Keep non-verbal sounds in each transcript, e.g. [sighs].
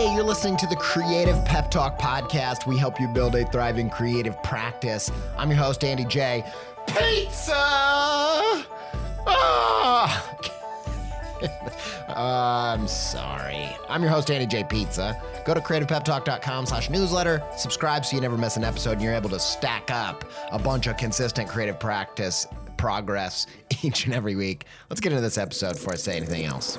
Hey, you're listening to the Creative Pep Talk podcast. We help you build a thriving creative practice. I'm your host, Andy J. Pizza! Ah! [laughs] I'm sorry. I'm your host, Andy J. Pizza. Go to creativepeptalk.com slash newsletter, subscribe so you never miss an episode, and you're able to stack up a bunch of consistent creative practice progress [laughs] each and every week. Let's get into this episode before I say anything else.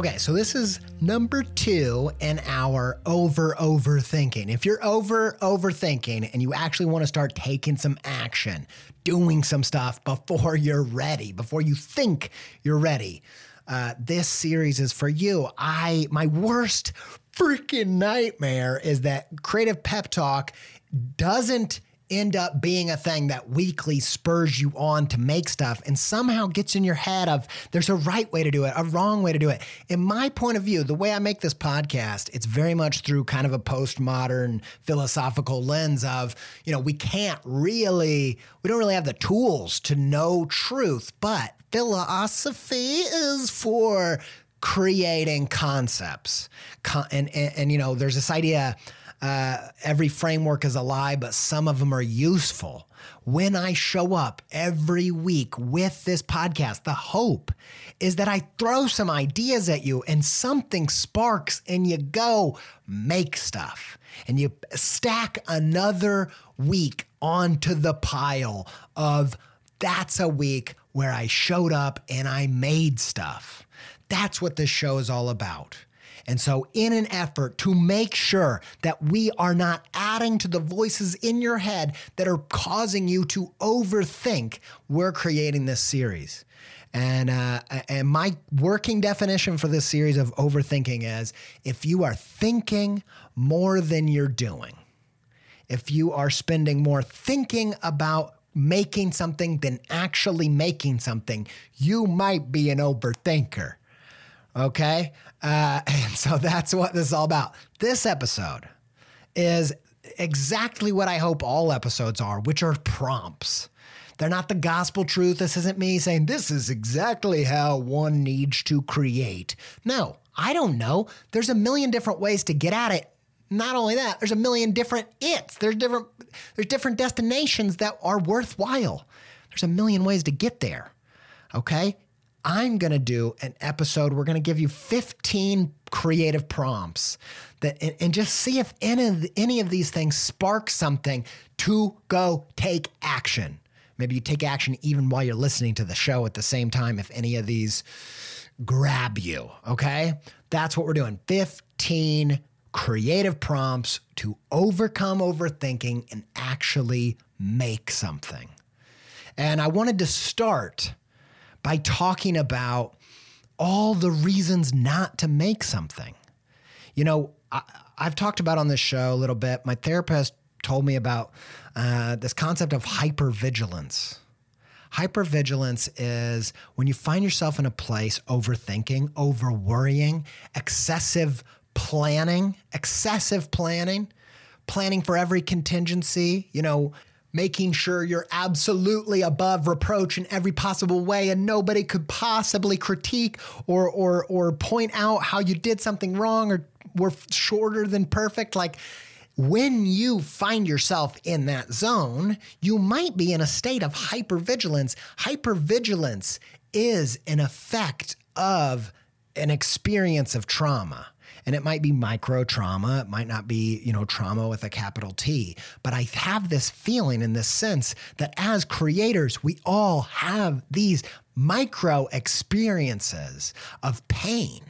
Okay, so this is number two in our over overthinking. If you're over overthinking and you actually want to start taking some action, doing some stuff before [laughs] you're ready, before you think you're ready, uh, this series is for you. I my worst freaking nightmare is that creative pep talk doesn't end up being a thing that weekly spurs you on to make stuff and somehow gets in your head of there's a right way to do it, a wrong way to do it. In my point of view, the way I make this podcast, it's very much through kind of a postmodern philosophical lens of, you know, we can't really, we don't really have the tools to know truth, but philosophy is for creating concepts. and, and, and you know, there's this idea uh, every framework is a lie, but some of them are useful. When I show up every week with this podcast, the hope is that I throw some ideas at you and something sparks and you go make stuff and you stack another week onto the pile of that's a week where I showed up and I made stuff. That's what this show is all about. And so, in an effort to make sure that we are not adding to the voices in your head that are causing you to overthink, we're creating this series. And uh, and my working definition for this series of overthinking is if you are thinking more than you're doing, if you are spending more thinking about making something than actually making something, you might be an overthinker. Okay. Uh, [laughs] and so that's what this is all about. This episode is exactly what I hope all episodes are, which are prompts. They're not the gospel truth. This isn't me saying this is exactly how one needs to create. No, I don't know. There's a million different ways to get at it. Not only that, there's a million different its. There's different there's different destinations that are worthwhile. There's a million ways to get there. Okay? I'm going to do an episode. We're going to give you 15 creative prompts that and, and just see if any of, any of these things spark something to go take action. Maybe you take action even while you're listening to the show at the same time if any of these grab you, okay? That's what we're doing. 15 creative prompts to overcome overthinking and actually make something. And I wanted to start by talking about all the reasons not to make something. You know, I, have talked about on this show a little bit. My therapist told me about uh, this concept of hypervigilance. Hypervigilance is when you find yourself in a place overthinking, over worrying, excessive planning, excessive planning, planning for every contingency, you know, making sure you're absolutely above reproach in every possible way and nobody could possibly critique or or or point out how you did something wrong or were shorter than perfect like when you find yourself in that zone, you might be in a state of hypervigilance. Hypervigilance is an effect of an experience of trauma and it might be micro trauma it might not be you know trauma with a capital t. But i have this feeling in this sense that as creators we all have these micro experiences of pain.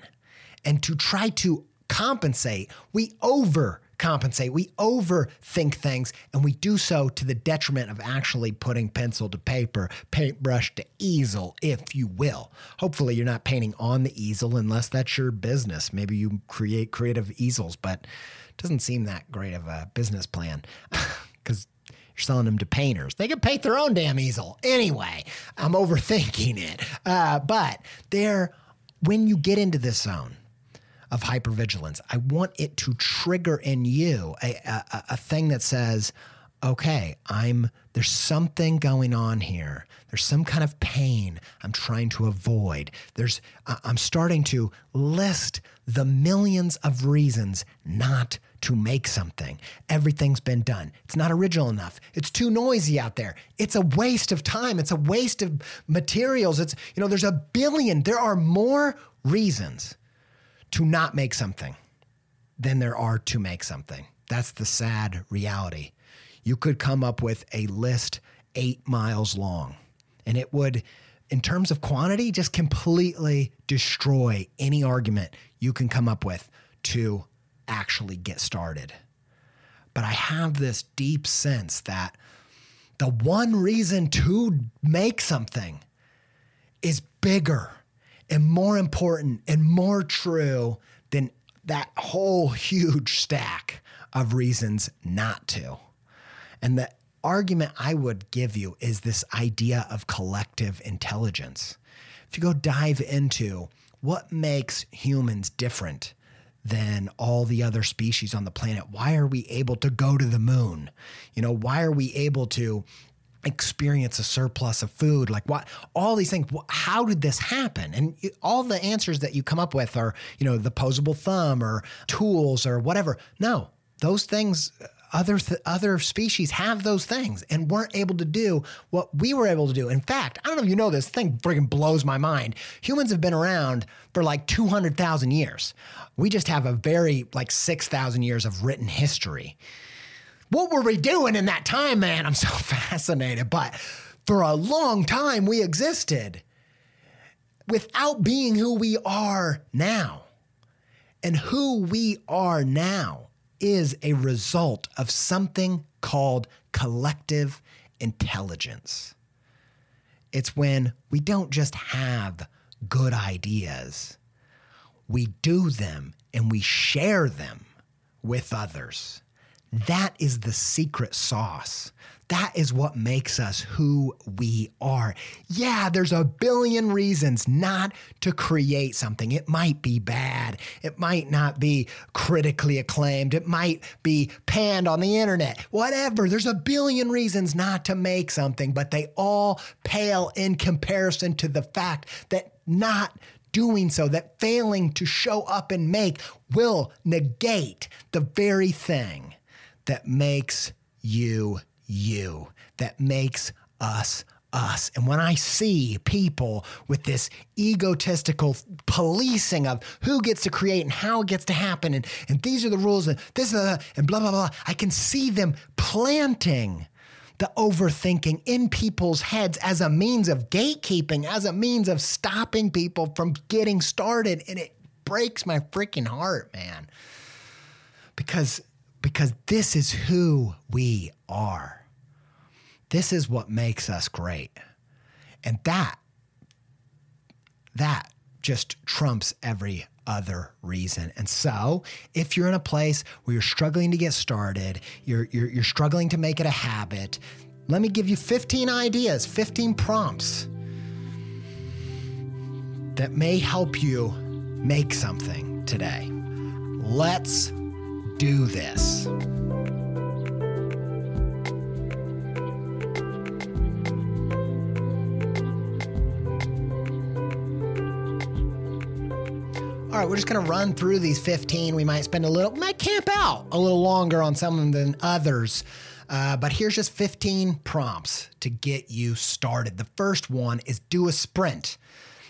And to try to compensate we over compensate. We overthink things and we do so to the detriment of actually putting pencil to paper, paintbrush to easel, if you will. Hopefully, you're not painting on the easel unless that's your business. Maybe you create creative easels, but it doesn't seem that great of a business plan [laughs] because you're selling them to painters. They can paint their own damn easel. Anyway, I'm overthinking it. Uh, but there, when you get into this zone, of hypervigilance. I want it to trigger in you a, a, a thing that says, okay, I'm there's something going on here. There's some kind of pain I'm trying to avoid. There's I'm starting to list the millions of reasons not to make something. Everything's been done. It's not original enough. It's too noisy out there. It's a waste of time. It's a waste of materials. It's you know, there's a billion. There are more reasons to not make something than there are to make something. That's the sad reality. You could come up with a list eight miles long, and it would, in terms of quantity, just completely destroy any argument you can come up with to actually get started. But I have this deep sense that the one reason to make something is bigger and more important and more true than that whole huge stack of reasons not to. And the argument I would give you is this idea of collective intelligence. If you go dive into what makes humans different than all the other species on the planet, why are we able to go to the moon? You know, why are we able to experience a surplus of food like what all these things how did this happen and all the answers that you come up with are you know the posable thumb or tools or whatever no those things other th- other species have those things and weren't able to do what we were able to do. In fact, I don't know if you know this thing friggin' blows my mind. Humans have been around for like 200,000 years. We just have a very like 6,000 years of written history what were we doing in that time, man? I'm so [laughs] fascinated. But for a long time, we existed without being who we are now. And who we are now is a result of something called collective intelligence. It's when we don't just have good ideas, we do them and we share them with others. That is the secret sauce. That is what makes us who we are. Yeah, there's a billion reasons not to create something. It might be bad. It might not be critically acclaimed. It might be panned on the internet. Whatever. There's a billion reasons not to make something, but they all pale in comparison to the fact that not doing so, that failing to show up and make will negate the very thing that makes you you, that makes us us. And when I see people with this egotistical policing of who gets to create and how it gets to happen, and, and these are the rules, and this is the, and blah, blah, blah, I can see them planting the overthinking in people's heads as a means of gatekeeping, as a means of stopping people from getting started. And it breaks my freaking heart, man. Because, because this is who we are. This is what makes us great. And that, that just trumps every other reason. And so, if you're in a place where you're struggling to get started, you're, you're, you're struggling to make it a habit, let me give you 15 ideas, 15 prompts that may help you make something today. Let's do this. All right, we're just going to run through these 15. We might spend a little, might camp out a little longer on some of them than others. Uh, but here's just 15 prompts to get you started. The first one is do a sprint.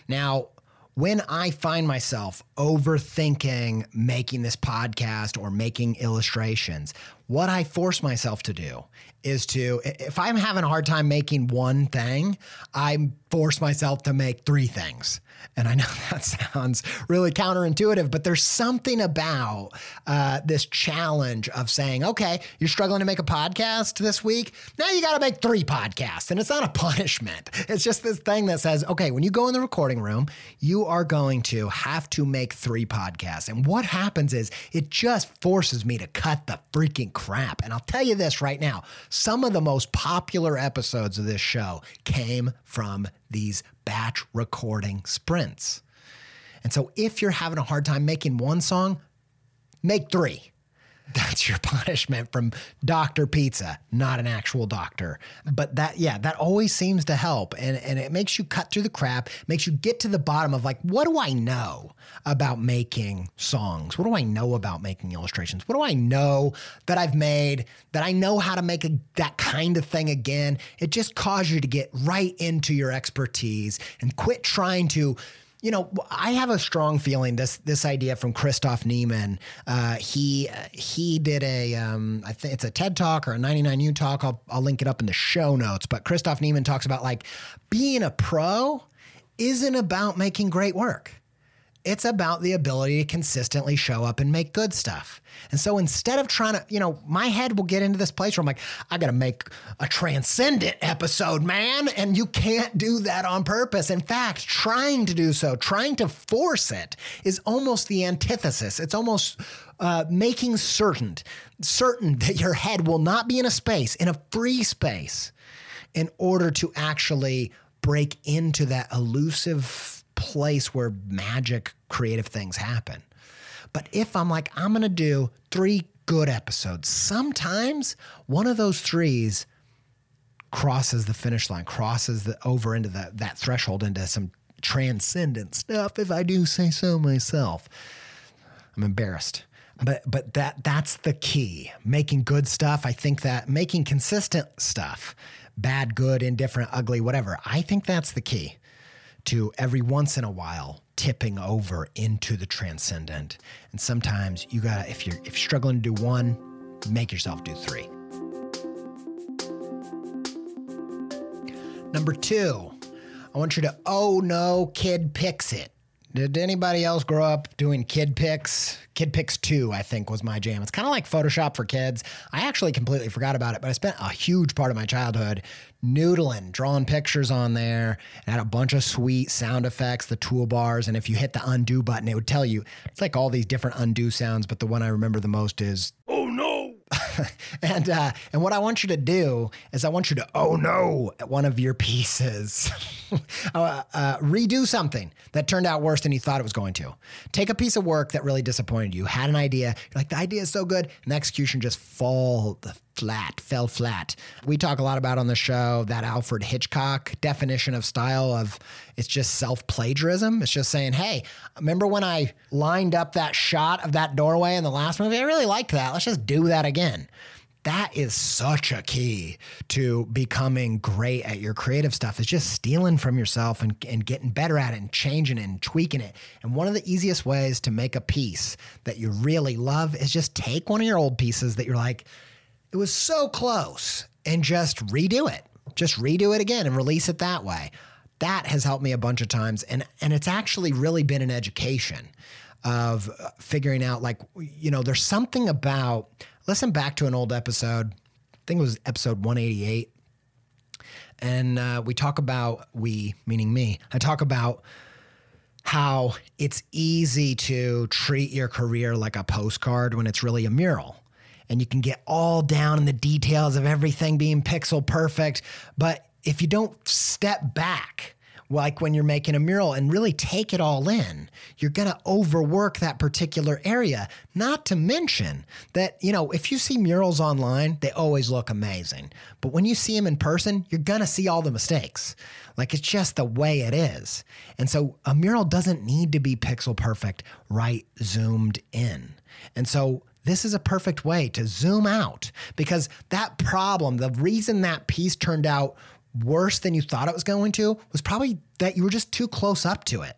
Now, when I find myself overthinking making this podcast or making illustrations, what I force myself to do is to, if I'm having a hard time making one thing, I force myself to make three things. And I know [laughs] that sounds really counterintuitive, but there's something about uh, this challenge of saying, okay, you're struggling to make a podcast this week. Now you got to make three podcasts. And it's not a [laughs] punishment. It's just this thing that says, okay, when you go in the recording room, you are going to have to make three podcasts. And what happens is it just forces me to cut the freaking crap. And I'll tell you this right now some of the most popular episodes of this show came from these batch recording sprints. And so if you're having a hard time making one song, make three. [laughs] That's your punishment from Dr. Pizza, not an actual doctor. But that, yeah, that always seems to help. And, and it makes you cut through the crap, makes you get to the bottom of like, what do I know about making songs? What do I know about making illustrations? What do I know that I've made that I know how to make a, that kind of thing again? It just causes you to get right into your expertise and quit trying to you know, I have a strong feeling this this idea from Christoph Niemann. Uh, he he did a um, I think it's a TED talk or a 99U talk. I'll I'll link it up in the show notes. But Christoph Niemann talks about like being a pro isn't about making great work. It's about the ability to consistently show up and make good stuff. And so instead of trying to, you know, my head will get into this place where I'm like, I got to make a transcendent episode, man. And you can't do that on purpose. In fact, trying to do so, trying to force it is almost the antithesis. It's almost uh, making certain, certain that your head will not be in a space, in a free space, in order to actually break into that elusive place where magic creative things happen. But if I'm like, I'm going to do three good episodes, sometimes one of those threes crosses the finish line, crosses the over into the, that threshold into some transcendent stuff, if I do say so myself. I'm embarrassed. But but that that's the key. Making good stuff. I think that making consistent stuff, bad, good, indifferent, ugly, whatever. I think that's the key to every once in a while tipping over into the transcendent. And sometimes you got to if you're if you're struggling to do one, make yourself do 3. Number 2, I want you to oh no, Kid Pix it. Did anybody else grow up doing Kid Pix? Kid Pix 2, I think, was my jam. It's kind of like Photoshop for kids. I actually completely forgot about it, but I spent a huge part of my childhood noodling, drawing pictures on there. It had a bunch of sweet sound effects, the toolbars. And if you hit the undo button, it would tell you it's like all these different undo sounds, but the one I remember the most is, oh no. [laughs] and uh, and what I want you to do is I want you to oh no at one of your pieces, [laughs] uh, uh, redo something that turned out worse than you thought it was going to. Take a piece of work that really disappointed you, had an idea, you're like the idea is so good, and the execution just fall flat, fell flat. We talk a lot about on the show that Alfred Hitchcock definition of style of it's just self plagiarism. It's just saying, hey, remember when I lined up that shot of that doorway in the last movie? I really liked that. Let's just do that again. that is such a key to becoming great at your creative stuff is just stealing from yourself and, and getting better at it and changing it and tweaking it. And one of the easiest ways to make a piece that you really love is just take one of your old pieces that you're like, it was so close and just redo it. Just redo it again and release it that way. That has helped me a bunch of times. And, and it's actually really been an education of figuring out like, you know, there's something about, listen back to an old episode. I think it was episode 188. And uh, we talk about, we, meaning me, I talk about how it's easy to treat your career like a postcard when it's really a mural. And you can get all down in the details of everything being pixel perfect. But if you don't step back, like when you're making a mural and really take it all in, you're going to overwork that particular area. Not to mention that, you know, if you see murals online, they always look amazing. But when you see them in person, you're going to see all the mistakes. Like it's just the way it is. And so a mural doesn't need to be pixel perfect, right? Zoomed in. And so this is a perfect way to zoom out because that problem, the reason that piece turned out worse than you thought it was going to was probably that you were just too close up to it.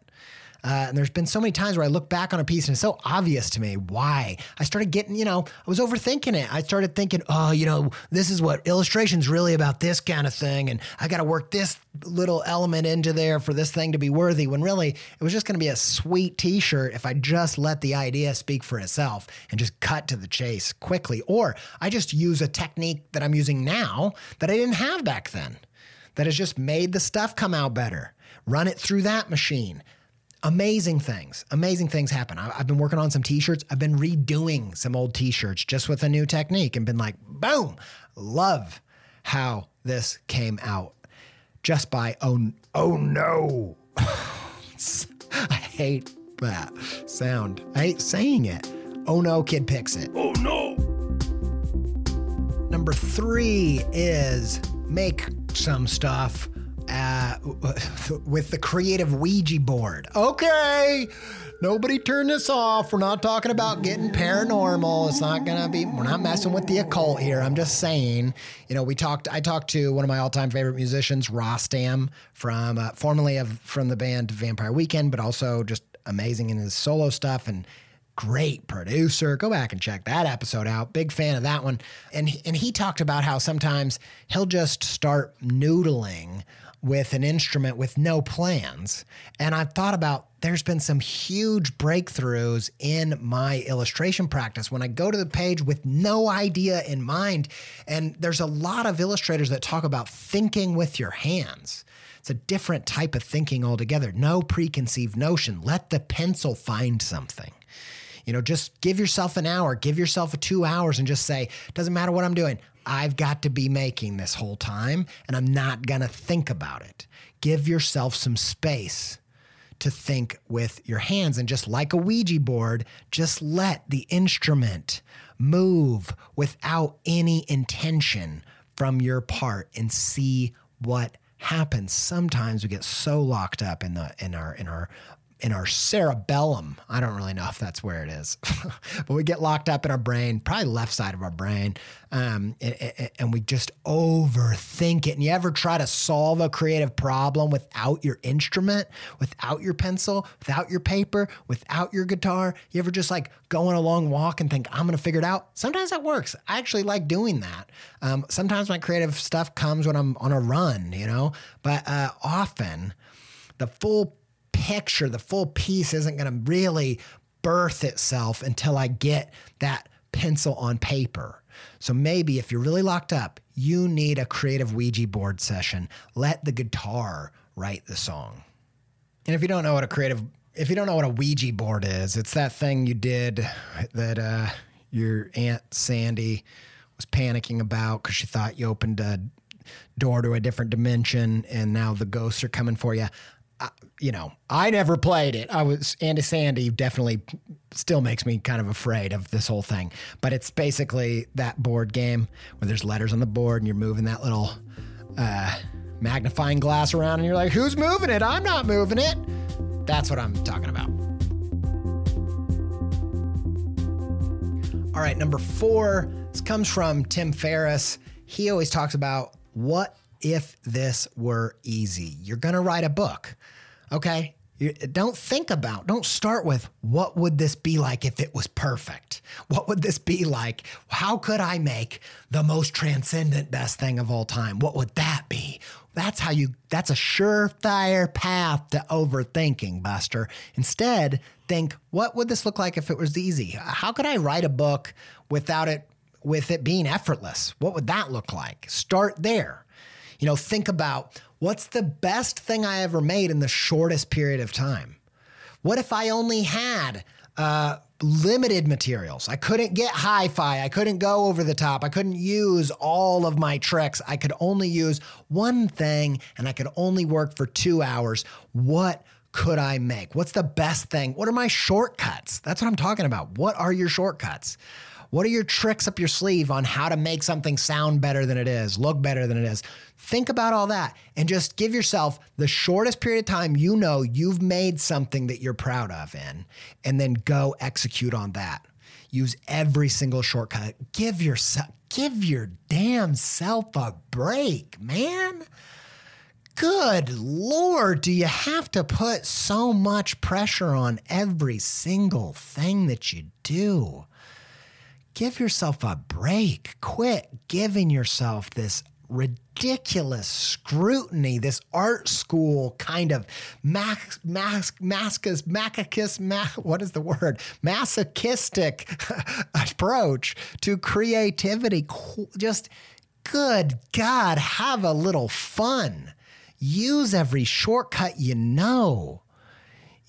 Uh, and there's been so many times where I look back on a piece and it's so obvious to me why. I started getting, you know, I was overthinking it. I started thinking, oh, you know, this is what illustration's really about this kind of thing. And I got to work this little element into there for this thing to be worthy. When really it was just going to be a sweet t shirt if I just let the idea speak for itself and just cut to the chase quickly. Or I just use a technique that I'm using now that I didn't have back then that has just made the stuff come out better. Run it through that machine. Amazing things, amazing things happen. I've been working on some t shirts. I've been redoing some old t shirts just with a new technique and been like, boom, love how this came out just by, oh, oh no. [laughs] I hate that sound. I hate saying it. Oh no, Kid Pix it. Oh no. Number three is make some stuff uh, [laughs] with the creative Ouija board. Okay, nobody turn this off. We're not talking about getting paranormal. It's not gonna be. We're not messing with the occult here. I'm just saying. You know, we talked. I talked to one of my all-time favorite musicians, Rostam, from uh, formerly of from the band Vampire Weekend, but also just amazing in his solo stuff and great producer. Go back and check that episode out. Big fan of that one. And and he talked about how sometimes he'll just start noodling with an instrument with no plans. And I've thought about there's been some huge breakthroughs in my illustration practice when I go to the page with no idea in mind. And there's a lot of illustrators that talk about thinking with your hands. It's a different type of thinking altogether. No preconceived notion. Let the pencil find something. You know, just give yourself an hour, give yourself a two hours and just say, doesn't matter what I'm doing. I've got to be making this whole time and I'm not going to think about it. Give yourself some space to think with your hands. And just like a Ouija board, just let the instrument move without any intention from your part and see what happens. Sometimes we get so locked up in the in our in our in our cerebellum. I don't really know if that's where it is, [laughs] but we get locked up in our brain, probably left side of our brain, um, and, and, we just overthink it. And you ever try to solve a creative problem without your instrument, without your pencil, without your paper, without your guitar? You ever just like go on a long walk and think, I'm going to figure it out? Sometimes that works. I actually like doing that. Um, sometimes my creative stuff comes when I'm on a run, you know, but uh, often the full picture, the full piece isn't going to really birth itself until I get that pencil on paper. So maybe if you're really locked up, you need a creative Ouija board session. Let the guitar write the song. And if you don't know what a creative if you don't know what a Ouija board is, it's that thing you did that uh, your aunt Sandy was panicking about because she thought you opened a door to a different dimension and now the ghosts are coming for you you know, I never played it. I was Andy Sandy definitely still makes me kind of afraid of this whole thing. But it's basically that board game where there's letters on the board and you're moving that little uh, magnifying glass around and you're like, who's moving it? I'm not moving it. That's what I'm talking about. All right, number four This comes from Tim Ferriss. He always talks about what if this were easy? You're going to write a book. Okay. You don't think about, don't start with what would this be like if it was perfect? What would this be like? How could I make the most transcendent best thing of all time? What would that be? That's how you, that's a surefire path to overthinking, Buster. Instead, think, what would this look like if it was easy? How could I write a book without it, with it being effortless? What would that look like? Start there. You know, think about what's the best thing I ever made in the shortest period of time? What if I only had uh, limited materials? I couldn't get hi fi. I couldn't go over the top. I couldn't use all of my tricks. I could only use one thing and I could only work for two hours. What could I make? What's the best thing? What are my shortcuts? That's what I'm talking about. What are your shortcuts? What are your tricks up your sleeve on how to make something sound better than it is, look better than it is? Think about all that and just give yourself the shortest period of time you know you've made something that you're proud of in, and then go execute on that. Use every single shortcut. Give yourself, give your damn self a break, man. Good Lord, do you have to put so much pressure on every single thing that you do? Give yourself a break. Quit giving yourself this ridiculous scrutiny, this art school kind of max, mask, mascus, macachis, ma, what is the word? Masochistic [laughs] approach to creativity. Just good God, have a little fun. Use every shortcut you know.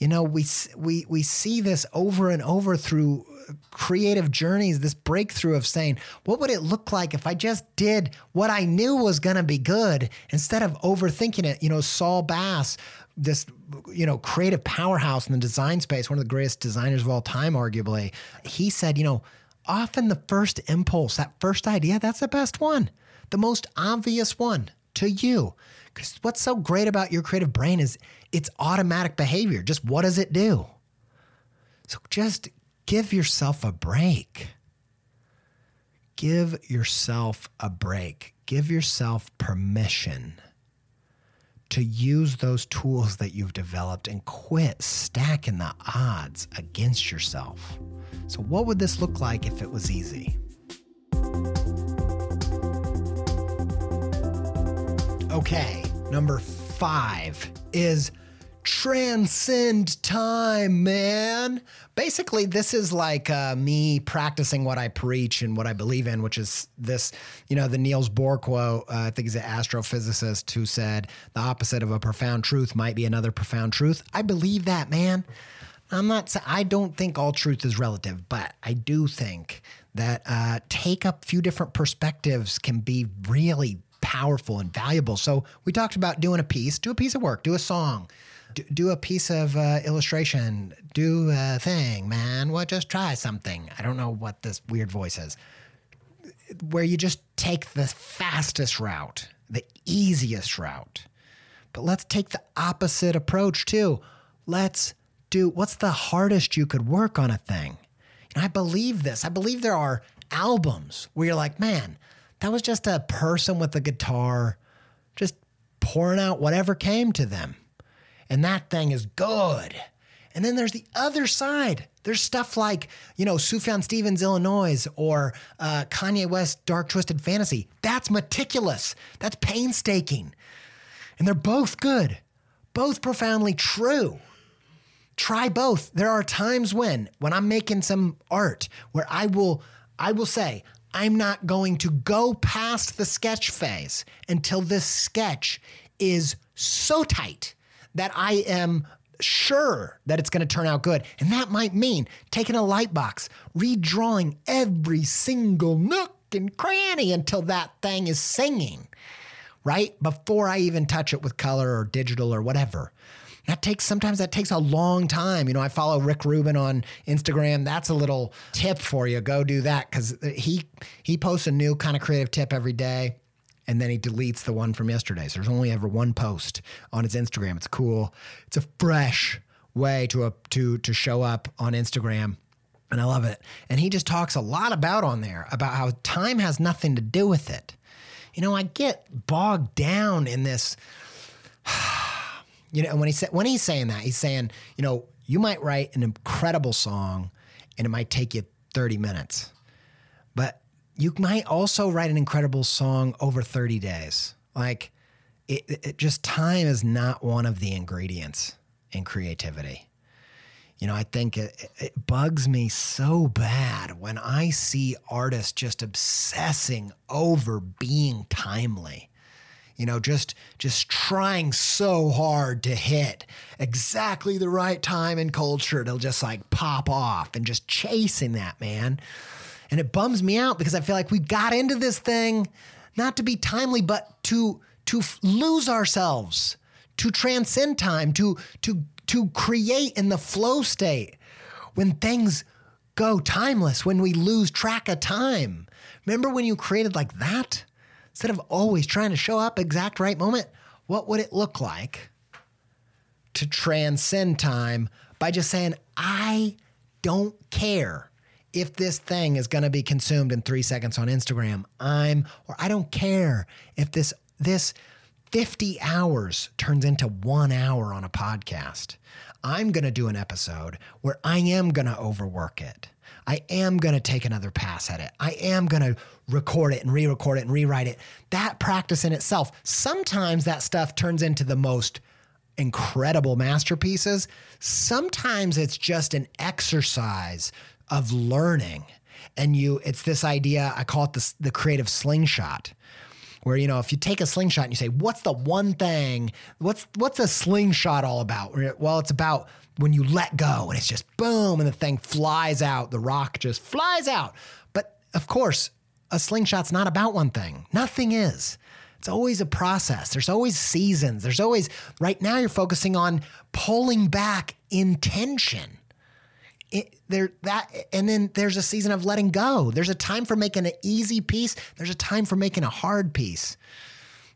You know, we we we see this over and over through creative journeys, this breakthrough of saying, what would it look like if I just did what I knew was going to be good instead of overthinking it? You know, Saul Bass, this you know creative powerhouse in the design space, one of the greatest designers of all time, arguably, he said, you know, often the first impulse, that first idea, that's the best one, the most obvious one to you. Because what's so great about your creative brain is it's automatic behavior. Just what does it do? So just give yourself a break. Give yourself a break. Give yourself permission to use those tools that you've developed and quit stacking the odds against yourself. So, what would this look like if it was easy? Okay, number five is transcend time, man. Basically, this is like uh, me practicing what I preach and what I believe in, which is this, you know, the Niels Bohr quote. Uh, I think he's an astrophysicist who said the opposite of a profound truth might be another profound truth. I believe that, man. I'm not, I don't think all truth is relative, but I do think that uh, take up a few different perspectives can be really powerful and valuable. So we talked about doing a piece, do a piece of work, do a song do, do a piece of uh, illustration, do a thing, man. What? Just try something. I don't know what this weird voice is. Where you just take the fastest route, the easiest route. But let's take the opposite approach too. Let's do what's the hardest you could work on a thing. And I believe this. I believe there are albums where you're like, man, that was just a person with a guitar just pouring out whatever came to them and that thing is good. And then there's the other side. There's stuff like, you know, Sufjan Stevens, Illinois, or uh, Kanye West, Dark Twisted Fantasy. That's meticulous. That's painstaking. And they're both good, both profoundly true. Try both. There are times when, when I'm making some art, where I will, I will say, I'm not going to go past the sketch phase until this sketch is so tight that I am sure that it's going to turn out good. And that might mean taking a light box, redrawing every single nook and cranny until that thing is singing, right? Before I even touch it with color or digital or whatever. That takes sometimes that takes a long time. You know, I follow Rick Rubin on Instagram. That's a little tip for you. Go do that because he he posts a new kind of creative tip every day and then he deletes the one from yesterday. So there's only ever one post on his Instagram. It's cool. It's a fresh way to a, to to show up on Instagram. And I love it. And he just talks a lot about on there about how time has nothing to do with it. You know, I get bogged down in this. [sighs] You know, and when he sa- when he's saying that, he's saying, you know, you might write an incredible song and it might take you 30 minutes. But you might also write an incredible song over 30 days. Like it, it just time is not one of the ingredients in creativity. You know, I think it, it bugs me so bad when I see artists just obsessing over being timely you know just just trying so hard to hit exactly the right time and culture to just like pop off and just chasing that man. And it bums me out because i feel like we got into this thing not to be timely but to to f- lose ourselves to transcend time to to to create in the flow state when things go timeless when we lose track of time. Remember when you created like that instead of always trying to show up exact right moment, what would it look like to transcend time by just saying, I don't care if this thing is going to be consumed in three seconds on Instagram. I'm, or I don't care if this, this 50 hours turns into one hour on a podcast. I'm going to do an episode where I am going to overwork it. I am going to take another pass at it. I am going to record it and re record it and rewrite it. That practice in itself, sometimes that stuff turns into the most incredible masterpieces. Sometimes it's just an exercise of learning. And you, it's this idea, I call it the, the creative slingshot where you know if you take a slingshot and you say what's the one thing what's what's a slingshot all about well it's about when you let go and it's just boom and the thing flies out, the rock just flies out. But of course, a slingshot's not about one thing. Nothing is. It's always a process. There's always seasons. There's always, right now, you're focusing on pulling back intention. It, there that and then there's a season of letting go. There's a time for making an easy piece. There's a time for making a hard piece.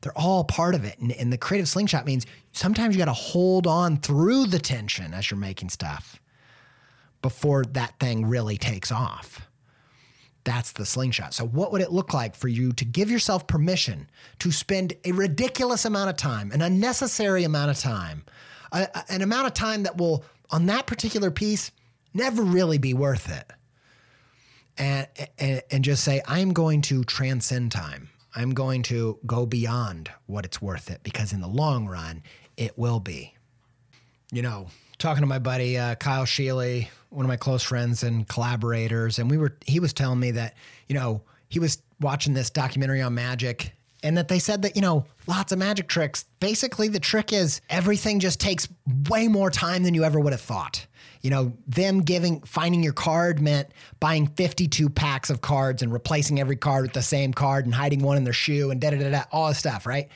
They're all part of it. And, and the creative slingshot means sometimes you got to hold on through the tension as you're making stuff before that thing really takes off. That's the slingshot. So, what would it look like for you to give yourself permission to spend a ridiculous amount of time, an unnecessary amount of time, a, an amount of time that will, on that particular piece, never really be worth it? And, and, and just say, I'm going to transcend time. I'm going to go beyond what it's worth it because in the long run, it will be. You know, talking to my buddy uh, Kyle Sheely, one of my close friends and collaborators, and we were he was telling me that you know he was watching this documentary on magic and that they said that you know lots of magic tricks basically the trick is everything just takes way more time than you ever would have thought you know, them giving, finding your card meant buying 52 packs of cards and replacing every card with the same card and hiding one in their shoe and da da da da, all this stuff, right?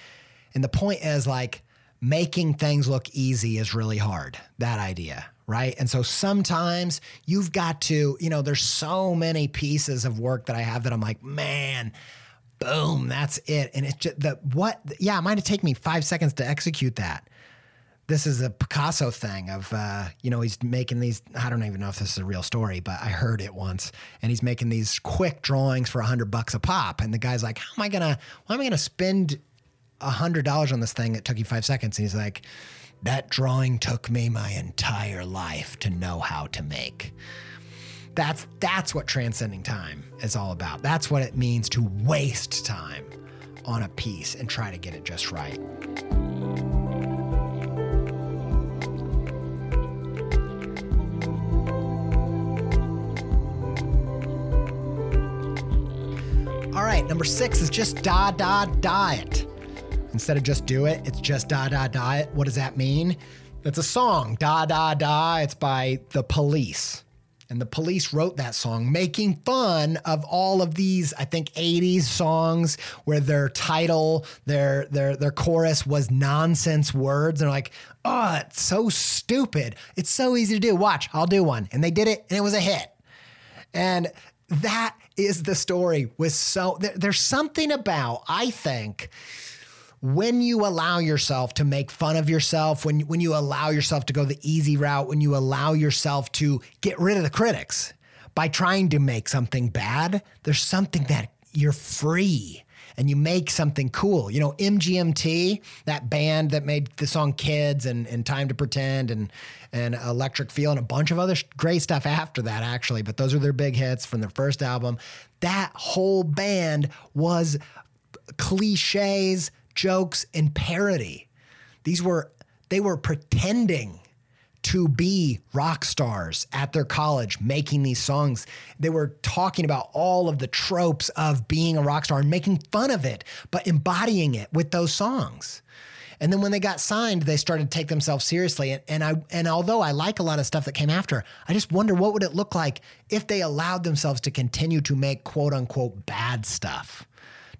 And the point is like making things look easy is really hard, that idea, right? And so sometimes you've got to, you know, there's so many pieces of work that I have that I'm like, man, boom, that's it. And it's just the what, yeah, it might have taken me five seconds to execute that this is a Picasso thing of uh, you know he's making these I don't even know if this is a real story but I heard it once and he's making these quick drawings for a hundred bucks a pop and the guy's like how am I gonna why am I gonna spend a hundred dollars on this thing It took you five seconds and he's like that drawing took me my entire life to know how to make that's that's what transcending time is all about that's what it means to waste time on a piece and try to get it just right. All right, number six is just da da diet. Instead of just do it, it's just da da da. What does that mean? It's a song, da da da. It's by the police. And the police wrote that song making fun of all of these, I think, 80s songs where their title, their their their chorus was nonsense words. And they're like, oh, it's so stupid. It's so easy to do. Watch, I'll do one. And they did it and it was a hit. And that is the story with so there, there's something about I think when you allow yourself to make fun of yourself, when when you allow yourself to go the easy route, when you allow yourself to get rid of the critics by trying to make something bad, there's something that you're free and you make something cool. You know, MGMT, that band that made the song Kids and, and Time to Pretend and, and Electric Feel and a bunch of other great stuff after that, actually. But those are their big hits from their first album. That whole band was cliches, jokes, and parody. These were, they were pretending to be rock stars at their college making these songs. They were talking about all of the tropes of being a rock star and making fun of it, but embodying it with those songs. And then when they got signed, they started to take themselves seriously. And, and I and although I like a lot of stuff that came after, I just wonder what would it look like if they allowed themselves to continue to make quote unquote bad stuff,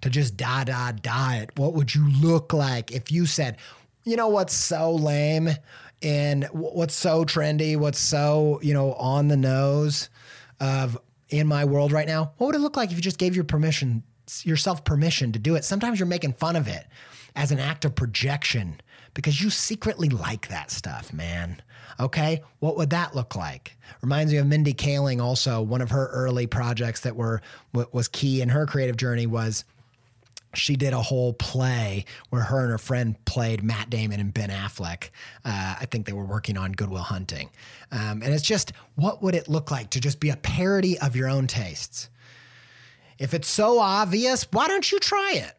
to just da da da it. What would you look like if you said, you know what's so lame? and what's so trendy, what's so, you know, on the nose of in my world right now, what would it look like if you just gave your permission, yourself permission to do it? Sometimes you're making fun of it as an act of projection because you secretly like that stuff, man. Okay, what would that look like? Reminds me of Mindy Kaling. Also, one of her early projects that were was key in her creative journey was she did a whole play where her and her friend played Matt Damon and Ben Affleck. Uh, I think they were working on Good Will Hunting. Um, and it's just, what would it look like to just be a parody of your own tastes? If it's so obvious, why don't you try it?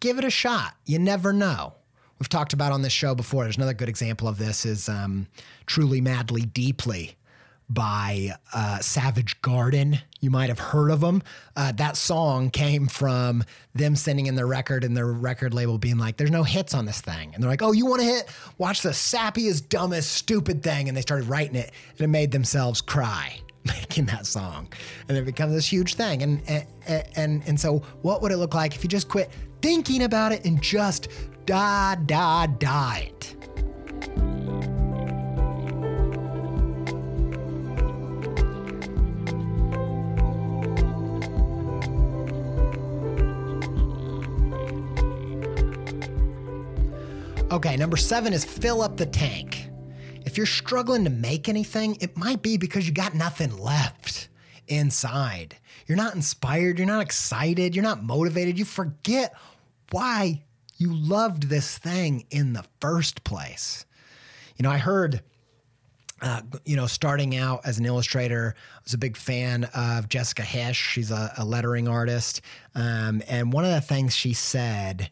Give it a shot. You never know. We've talked about on this show before. There's another good example of this is um, Truly Madly Deeply by uh, Savage Garden. You might have heard of them. Uh, that song came from them sending in their record and their record label being like, there's no hits on this thing. And they're like, oh, you want to hit? Watch the sappiest, dumbest, stupid thing. And they started writing it and it made themselves cry [laughs] making that song. And it becomes this huge thing. And, and, and, and so, what would it look like if you just quit thinking about it and just da, da, da it? Okay, number seven is fill up the tank. If you're struggling to make anything, it might be because you got nothing left inside. You're not inspired, you're not excited, you're not motivated. You forget why you loved this thing in the first place. You know, I heard uh, you know, starting out as an illustrator, I was a big fan of Jessica Hische. She's a, a lettering artist. Um, and one of the things she said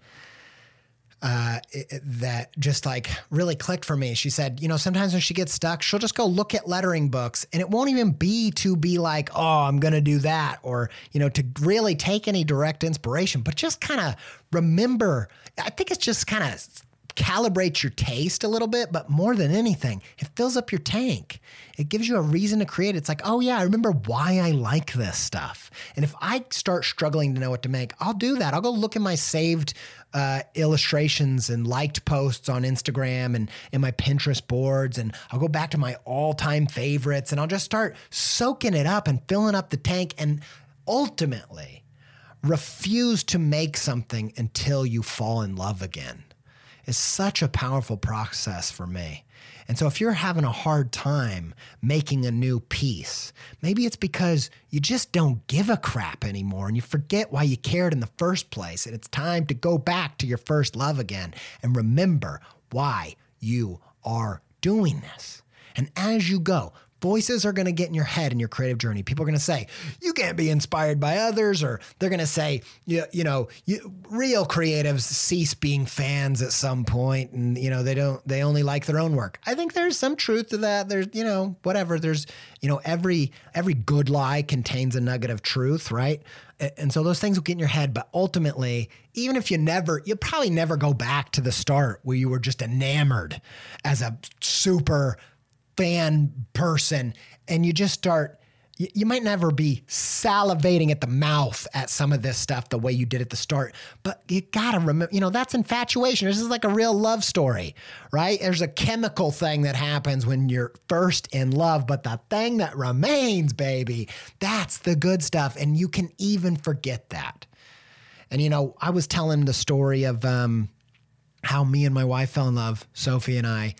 uh, that just like really clicked for me. She said, you know, sometimes when she gets stuck, she'll just go look at lettering books and it won't even be to be like, oh, I'm going to do that or, you know, to really take any direct inspiration, but just kind of remember. I think it's just kind of calibrates your taste a little bit, but more than anything, it fills up your tank. It gives you a reason to create. It's like, oh yeah, I remember why I like this stuff. And if I start struggling to know what to make, I'll do that. I'll go look at my saved uh, illustrations and liked posts on Instagram and in my Pinterest boards, and I'll go back to my all-time favorites, and I'll just start soaking it up and filling up the tank, and ultimately refuse to make something until you fall in love again is such a powerful process for me. And so, if you're having a hard time making a new piece, maybe it's because you just don't give a crap anymore and you forget why you cared in the first place. And it's time to go back to your first love again and remember why you are doing this. And as you go, Voices are going to get in your head in your creative journey. People are going to say, you can't be inspired by others, or they're going to say, you, you know, you, real creatives cease being fans at some point and, you know, they don't, they only like their own work. I think there's some truth to that. There's, you know, whatever. There's, you know, every, every good lie contains a nugget of truth, right? And so those things will get in your head. But ultimately, even if you never, you'll probably never go back to the start where you were just enamored as a super fan person and you just start you might never be salivating at the mouth at some of this stuff the way you did at the start, but you gotta remember, you know, that's infatuation. This is like a real love story, right? There's a chemical thing that happens when you're first in love, but the thing that remains, baby, that's the good stuff. And you can even forget that. And, you know, I was telling the story of um, how me and my wife fell in love, Sophie and I,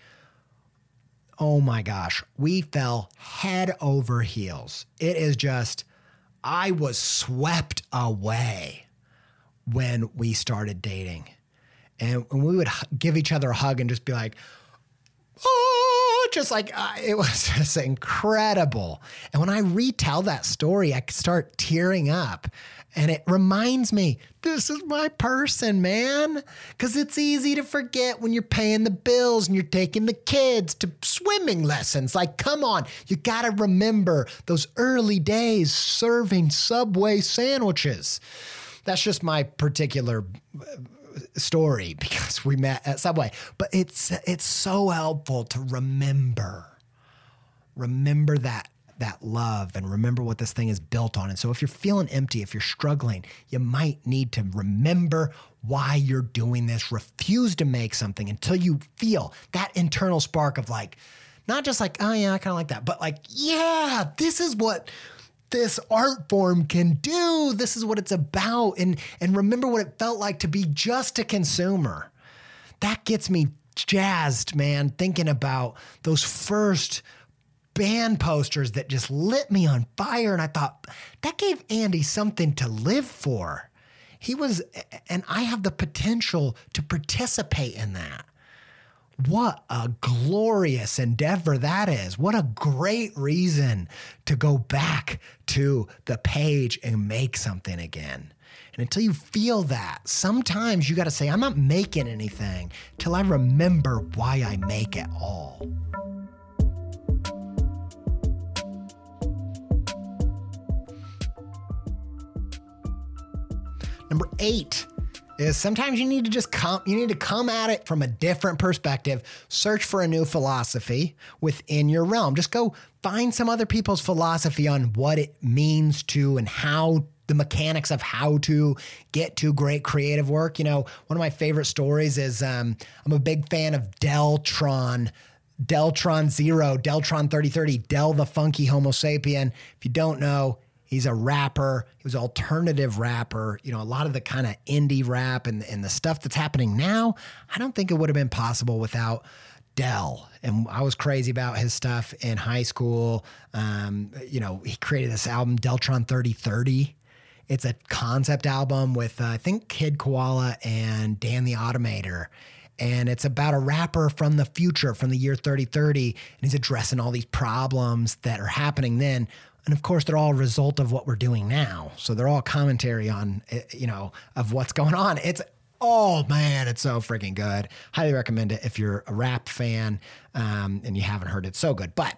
oh my gosh, we fell head over heels. It is just, I was swept away when we started dating. And, we would give each other a hug and just be like, oh, just like uh, it [laughs] was just incredible. And when I retell that story, I start tearing up. And it reminds me, this is my person, man. Because it's easy to forget when you're paying the bills and you're taking the kids to swimming lessons. Like, come on, you got to remember those early days serving Subway sandwiches. That's just my particular uh, story [laughs] because we met at Subway. But it's it's so helpful to remember. Remember that that love and remember what this thing is built on. And so if you're feeling empty, if you're struggling, you might need to remember why you're doing this. Refuse to make something until you feel that internal spark of like, not just like, oh yeah, I kind of like that, but like, yeah, this is what this art form can do. This is what it's about. And and remember what it felt like to be just a consumer. That gets me jazzed, man, thinking about those first band posters that just lit me on fire. And I thought, that gave Andy something to live for. He was, and I have the potential to participate in that. What a glorious endeavor that is. What a great reason to go back to the page and make something again. And until you feel that, sometimes you got to say, I'm not making anything till I remember why I make it all. Number eight, is sometimes you need to just come you need to come at it from a different perspective. Search for a new philosophy within your realm. Just go find some other people's philosophy on what it means to and how the mechanics of how to get to great creative work. You know one of my favorite stories is um, i'm a big fan of deltron deltron zero deltron 3030 del the funky Homosapien. If you don't know He's a rapper. He was alternative rapper. You know, a lot of the kind of indie rap and, and the stuff that's happening now, I don't think it would have been possible without Del. And I was crazy about his stuff in high school. Um, you know, he created this album, Deltron 3030. It's a concept album with, uh, I think, Kid Koala and Dan the Automator and it's about a rapper from the future from the year 3030 and he's addressing all these problems that are happening then and of course they're all a result of what we're doing now. So they're all commentary on eh, you know of what's going on. It's oh man it's so freaking good. Highly recommend it if you're a rap fan um, and you haven't heard it. So good. But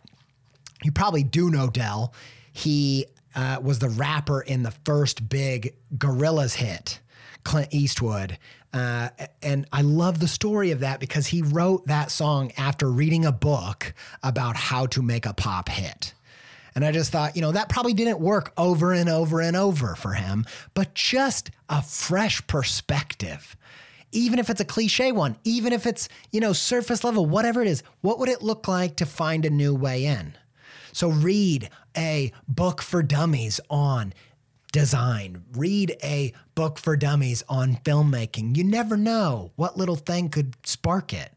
you probably do know Del. He uh, was the rapper in the first big Gorillaz hit clint eastwood. Uh, and I love the story of that because he wrote that song after reading a book about how to make a pop hit. And I just thought, you know, that probably didn't work over and over and over for him, but just a fresh perspective. Even if it's a cliche one, even if it's, you know, surface level, whatever it is, what would it look like to find a new way in? So read a book for dummies on design. Read a book for dummies on filmmaking. You never know what little thing could spark it.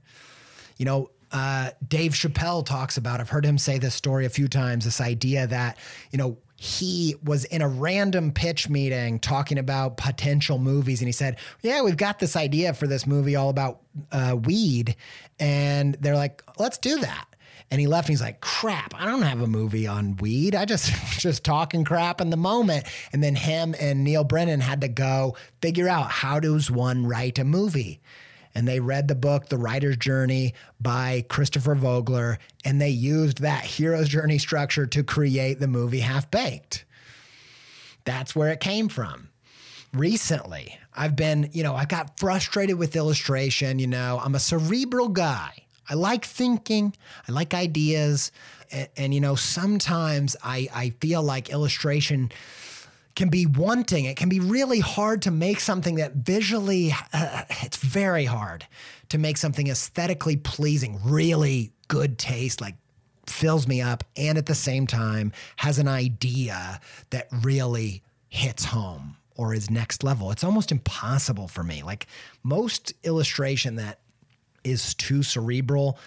You know, uh, Dave Chappelle talks about. I've heard him say this story a few times. This idea that you know he was in a random pitch meeting talking about potential movies, and he said, "Yeah, we've got this idea for this movie all about uh, weed," and they're like, "Let's do that." And he left and he's like, crap, I don't have a movie on weed. I just [laughs] just talking crap in the moment. And then him and Neal Brennan had to go figure out how does one write a movie and they read the book, The Writer's Journey by Christopher Vogler, and they used that hero's journey structure to create the movie Half Baked. That's where it came from. Recently, I've been, you know, I got frustrated with illustration. You know, I'm a cerebral guy. I like thinking, I like ideas. And, and you know, sometimes I, I feel like illustration can be wanting. It can be really hard to make something that visually, uh, it's very hard to make something aesthetically pleasing, really good taste, like fills me up, and at the same time has an idea that really hits home or is next level. It's almost impossible for me. Like most illustration that is too cerebral,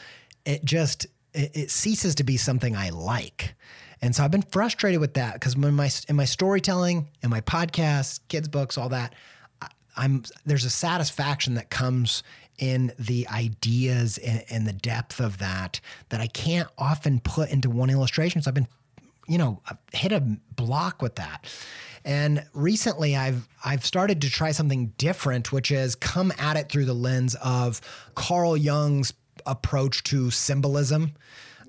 it just it, it ceases to be something I like. And so I've been frustrated with that because when my in my storytelling, in my podcasts, kids books, all that, I'm there's a satisfaction that comes in the ideas and, and, the depth of that that I can't often put into one illustration. So I've been, you know, hit a block with that. And recently I've I've started to try something different, which is come at it through the lens of Carl Jung's approach to symbolism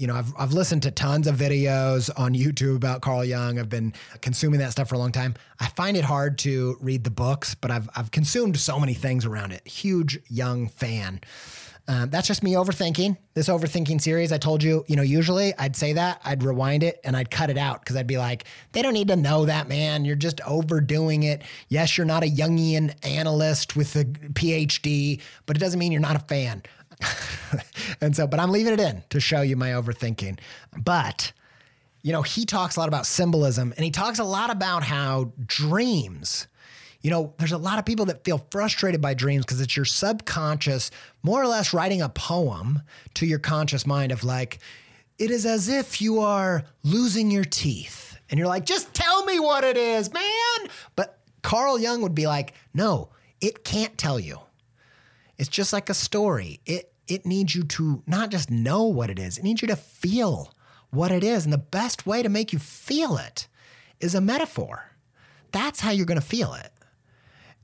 you know, I've, I've listened to tons of videos on YouTube about Carl Jung. I've been consuming that stuff for a long time. I find it hard to read the books, but I've, I've consumed so many things around it. Huge Jung fan. Um, that's just me overthinking this overthinking series. I told you, you know, usually I'd say that, I'd rewind it and I'd cut it out because I'd be like, they don't need to know that, man. You're just overdoing it. Yes, you're not a Jungian analyst with a PhD, but it doesn't mean you're not a fan. [laughs] and so, but I'm leaving it in to show you my overthinking. But, you know, he talks a lot about symbolism and he talks a lot about how dreams, you know, there's a lot of people that feel frustrated by dreams because it's your subconscious more or less writing a poem to your conscious mind of like, it is as if you are losing your teeth. And you're like, just tell me what it is, man. But Carl Jung would be like, no, it can't tell you. It's just like a story. It it needs you to not just know what it is, it needs you to feel what it is. And the best way to make you feel it is a metaphor. That's how you're going to feel it.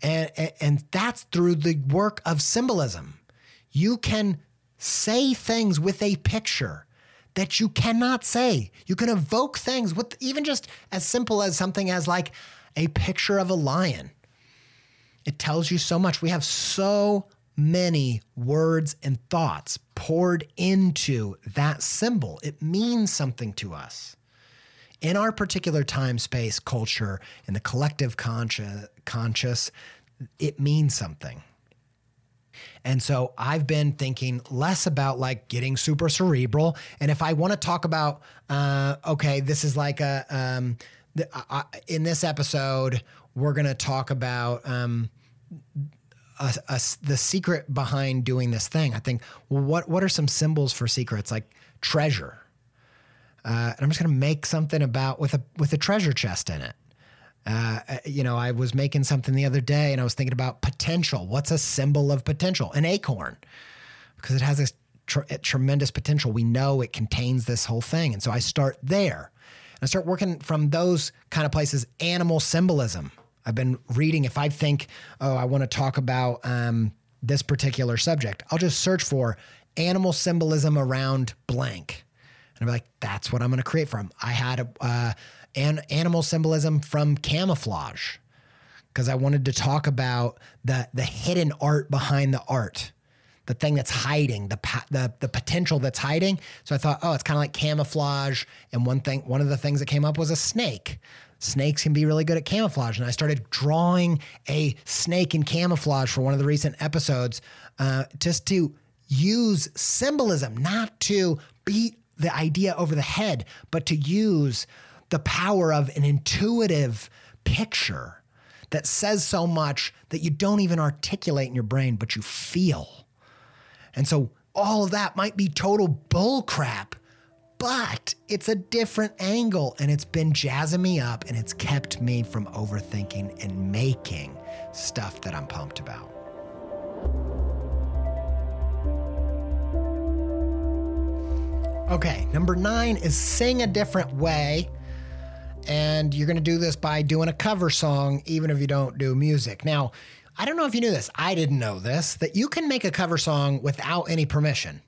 And, and, and that's through the work of symbolism. You can say things with a picture that you cannot say. You can evoke things with even just as simple as something as like a picture of a lion. It tells you so much. We have so many words and thoughts poured into that symbol. It means something to us. In our particular time, space, culture, in the collective conscious, conscious, it means something. And so I've been thinking less about like getting super cerebral. And if I want to talk about, uh, okay, this is like a, um, uh, in this episode, we're going to talk about um, a, a, the secret behind doing this thing. I think, well, what what are some symbols for secrets like treasure? Uh, and I'm just going to make something about with a with a treasure chest in it. Uh, you know, I was making something the other day, and I was thinking about potential. What's a symbol of potential? An acorn, because it has this tr- tremendous potential. We know it contains this whole thing, and so I start there. And I start working from those kind of places. Animal symbolism I've been reading. If I think, oh, I want to talk about um, this particular subject, I'll just search for animal symbolism around blank. And I'm like, that's what I'm going to create from. I had a, uh, an animal symbolism from camouflage because I wanted to talk about the the hidden art behind the art, the thing that's hiding, the the the potential that's hiding. So I thought, oh, it's kind of like camouflage. And one thing, one of the things that came up was a snake snakes can be really good at camouflage. And I started drawing a snake in camouflage for one of the recent episodes uh, just to use symbolism, not to beat the idea over the head, but to use the power of an intuitive picture that says so much that you don't even articulate in your brain, but you feel. And so all of that might be total bullcrap but it's a different angle and it's been jazzing me up and it's kept me from overthinking and making stuff that I'm pumped about. Okay, number nine is sing a different way. And you're going to do this by doing a cover song, even if you don't do music. Now, I don't know if you knew this. I didn't know this that you can make a cover song without any permission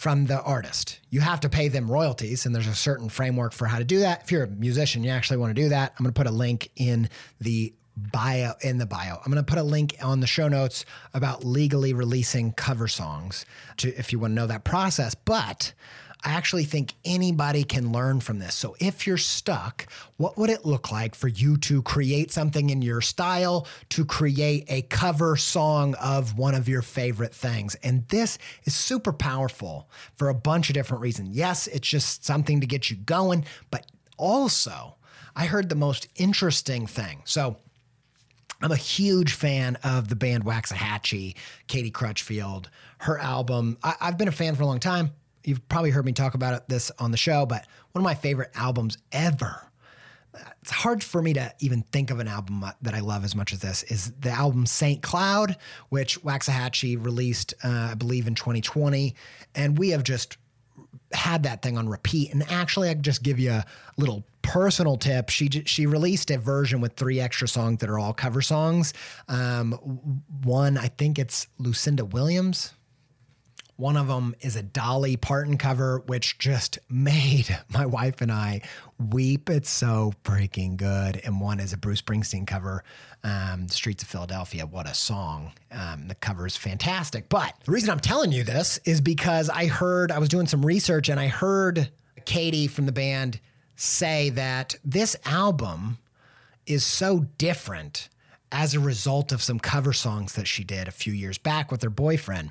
from the artist. You have to pay them royalties, and there's a certain framework for how to do that. If you're a musician, you actually want to do that. I'm going to put a link in the bio in the bio. I'm going to put a link on the show notes about legally releasing cover songs to if you want to know that process. But I actually think anybody can learn from this. So if you're stuck, what would it look like for you to create something in your style, to create a cover song of one of your favorite things? And this is super powerful for a bunch of different reasons. Yes, it's just something to get you going, but also, I heard the most interesting thing. So, I'm a huge fan of the band Waxahatchee, Katie Crutchfield. Her album, I, have been a fan for a long time you've probably heard me talk about this on the show, but one of my favorite albums ever. It's hard for me to even think of an album that I love as much as this. Is the album Saint Cloud, which Waxahatchee released, uh, I believe, in 2020, and we have just had that thing on repeat. And actually, I could just give you a little personal tip. She she released a version with three extra songs that are all cover songs. Um, one, I think it's Lucinda Williams. One of them is a Dolly Parton cover, which just [laughs] made my wife and I weep. It's so freaking good. And one is a Bruce Springsteen cover, um, Streets of Philadelphia. What a song. Um, the cover is fantastic. But the reason I'm telling you this is because I heard, I was doing some research and I heard Katie from the band say that this album is so different as a result of some cover songs that she did a few years back with her boyfriend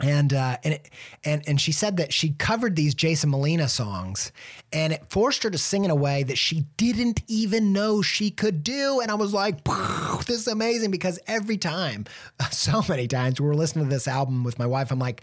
and uh, and and and she said that she covered these Jason Molina songs, and it forced her to sing in a way that she didn't even know she could do. And I was like, "This is amazing!" Because every time, [laughs] so many times, we were listening to this album with my wife. I'm like.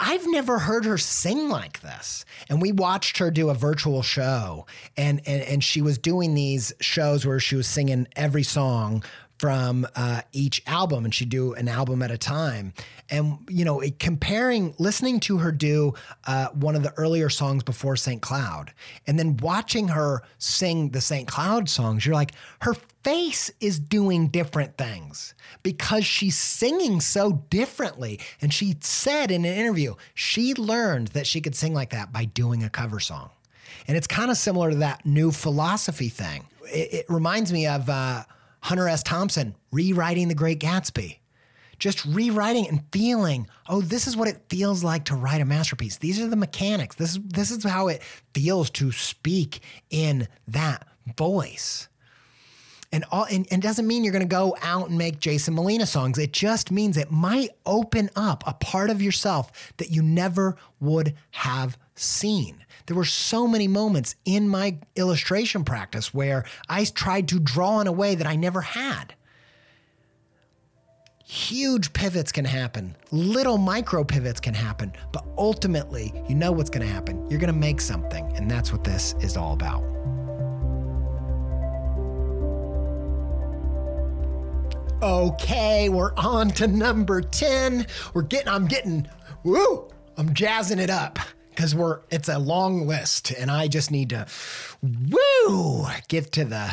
I've never heard her sing like this. And we watched her do a virtual show and and and she was doing these shows where she was singing every song from uh, each album and she'd do an album at a time. And you know comparing listening to her do uh, one of the earlier songs before st cloud and then watching her sing the st cloud songs you're like her face is doing different things because she's singing so differently. And she said in an interview she learned that she could sing like that by doing a cover song. And it's kind of similar to that new philosophy thing. It, it reminds me of uh, Hunter S. Thompson rewriting The Great Gatsby. Just rewriting and feeling, oh, this is what it feels like to write a masterpiece. These are the mechanics. This is this is how it feels to speak in that voice. And all and, and doesn't mean you're gonna go out and make Jason Molina songs. It just means it might open up a part of yourself that you never would have seen. There were so many moments in my illustration practice where I tried to draw in a way that I never had. Huge pivots can happen, little micro pivots can happen, but ultimately, you know what's going to happen. You're going to make something, and that's what this is all about. Okay, we're on to number 10. We're getting, I'm getting, woo, I'm jazzing it up because we're it's a long list and I just need to woo get to the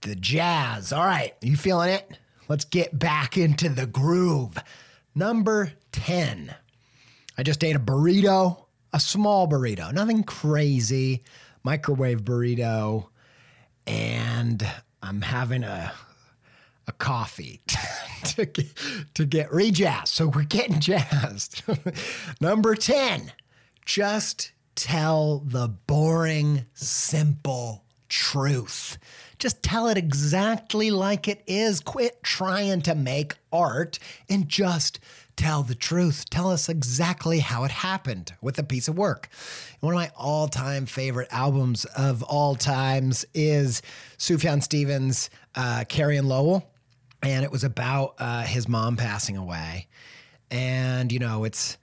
the jazz. All right, you feeling it? Let's get back into the groove. Number 10. I just ate a burrito, a small burrito, nothing crazy, microwave burrito, and I'm having a a coffee [laughs] to get, to get rejazzed. So we're getting jazzed. [laughs] Number 10 just tell the boring, simple truth. Just tell it exactly like it is. Quit trying to make art and just tell the truth. Tell us exactly how it happened with a piece of work. One of my all time favorite albums of all times is Sufjan Stevens' uh, Carrie and Lowell. And it was about uh, his mom passing away. And, you know, it's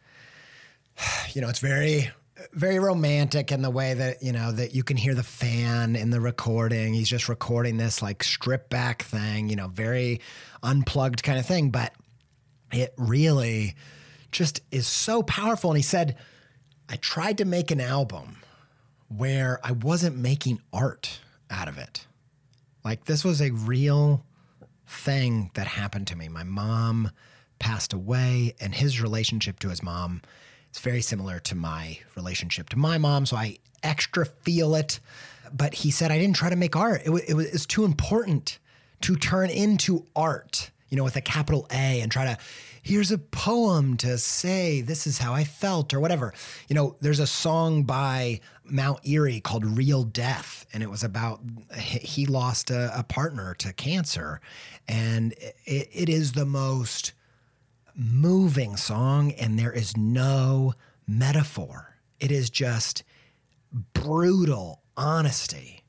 [sighs] you know, it's very very romantic in the way that you know that you can hear the fan in the recording. He's just recording this like strip back thing you know very unplugged kind of thing. But it really just is so powerful. And he said i tried to make an album where i wasn't making art out of it. Like this was a real thing that happened to me. My mom passed away and his relationship to his mom it's very similar to my relationship to my mom, so I extra feel it. But he said I didn't try to make art. It, was, it was too important to turn into art, you know, with a capital A and try to here's a poem to say this is how I felt or whatever. You know, there's a song by Mount Eerie called Real Death, and it was about he lost a, a partner to cancer. And it, it is the most moving song, and there is no metaphor. It is just brutal honesty.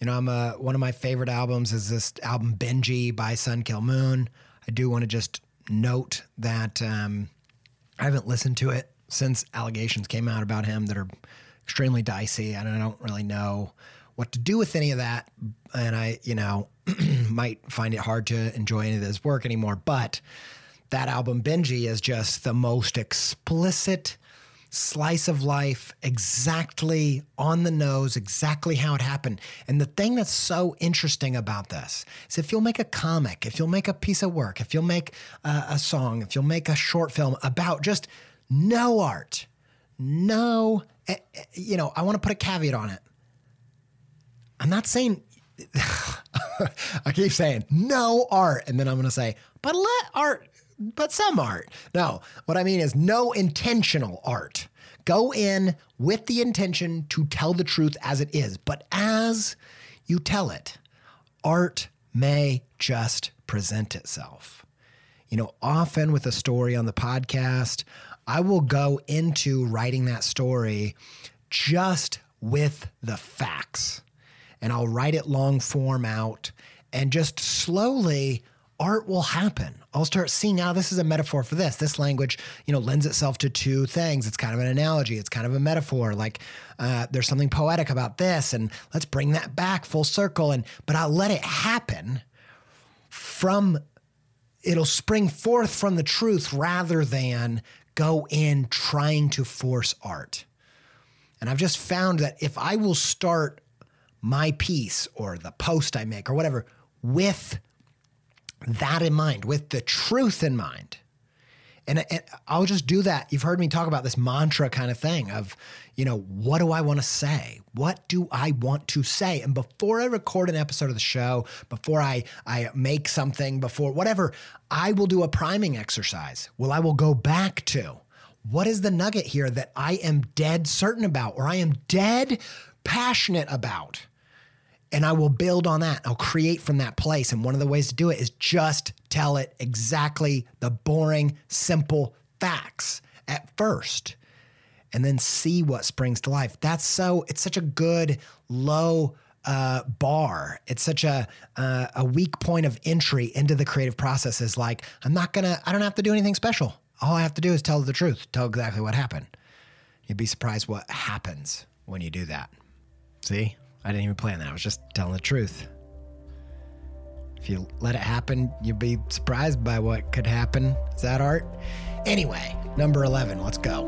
You know, I'm a, one of my favorite albums is this album Benji by Sun Kil Moon. I do want to just note that um, I haven't listened to it since allegations came out about him that are extremely dicey, and I don't really know what to do with any of that. And I, you know, [clears throat] might find it hard to enjoy any of his work anymore. But that album, Benji, is just the most explicit slice of life, exactly on the nose, exactly how it happened. And the thing that's so interesting about this is if you'll make a comic, if you'll make a piece of work, if you'll make a, a song, if you'll make a short film about just no art, no, eh, eh, you know, I want to put a caveat on it. I'm not saying, [laughs] I keep saying no art, and then I'm going to say, but let art but some art. No, what I mean is no intentional art. Go in with the intention to tell the truth as it is, but as you tell it, art may just present itself. You know, often with a story on the podcast, I will go into writing that story just with the facts. And I'll write it long form out and just slowly art will happen. I'll start seeing how oh, this is a metaphor for this. This language, you know, lends itself to two things. It's kind of an analogy. It's kind of a metaphor. Like uh, there's something poetic about this, and let's bring that back full circle. And but I'll let it happen from. It'll spring forth from the truth rather than go in trying to force art. And I've just found that if I will start my piece or the post I make or whatever with that in mind, with the truth in mind. And, and, I'll just do that. You've heard me talk about this mantra kind of thing of, you know, what do I want to say? What do I want to say? And before I record an episode of the show, before I I make something, before whatever, I will do a priming exercise. Well, I will go back to what is the nugget here that I am dead certain about or I am dead passionate about? And I will build on that. I'll create from that place. And one of the ways to do it is just tell it exactly the boring, simple facts at first and then see what springs to life. That's so, it's such a good low uh, bar. It's such a uh, a weak point of entry into the creative process. Is like I'm not gonna. I don't have to do anything special. All I have to do is tell the truth. Tell exactly what happened. You'd be surprised what happens when you do that. See, I didn't even plan that. I was just telling the truth. If you let it happen, you'd be surprised by what could happen. Is that art? Anyway, number 11, let's go.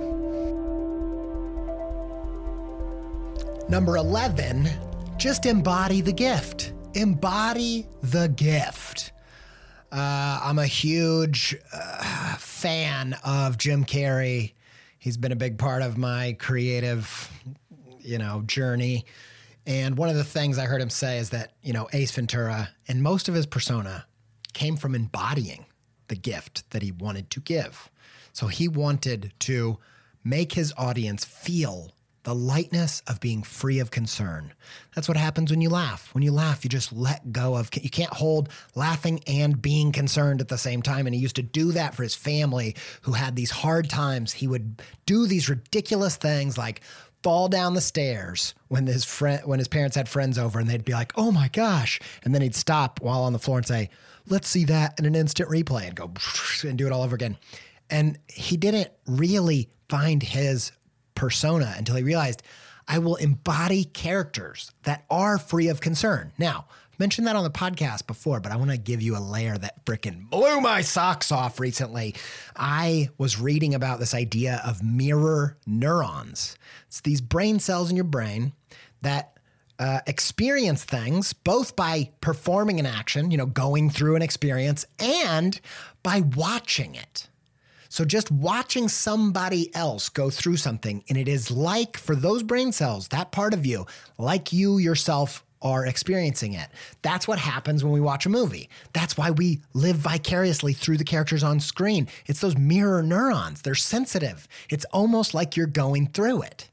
Number 11, just embody the gift. Embody the gift. Uh, I'm a huge uh, fan of Jim Carrey. He's been a big part of my creative, you know, journey. And one of the things I heard him say is that, you know, Ace Ventura and most of his persona came from embodying the gift that he wanted to give. So he wanted to make his audience feel the lightness of being free of concern. That's what happens when you laugh. When you laugh, you just let go of, you can't hold laughing and being concerned at the same time. And he used to do that for his family who had these hard times. He would do these ridiculous things like fall down the stairs when his friend when his parents had friends over and they'd be like, "Oh my gosh." And then he'd stop while on the floor and say, "Let's see that in an instant replay." and go [laughs] and do it all over again. And he didn't really find his persona until he realized I will embody characters that are free of concern. Now, mentioned that on the podcast before, but I want to give you a layer that freaking blew my socks off recently. I was reading about this idea of mirror neurons. It's these brain cells in your brain that uh, experience things both by performing an action, you know, going through an experience, and by watching it. So just watching somebody else go through something, and it is like for those brain cells, that part of you, like you yourself are experiencing it. That's what happens when we watch a movie. That's why we live vicariously through the characters on screen. It's those mirror neurons, they're sensitive. It's almost like you're going through it.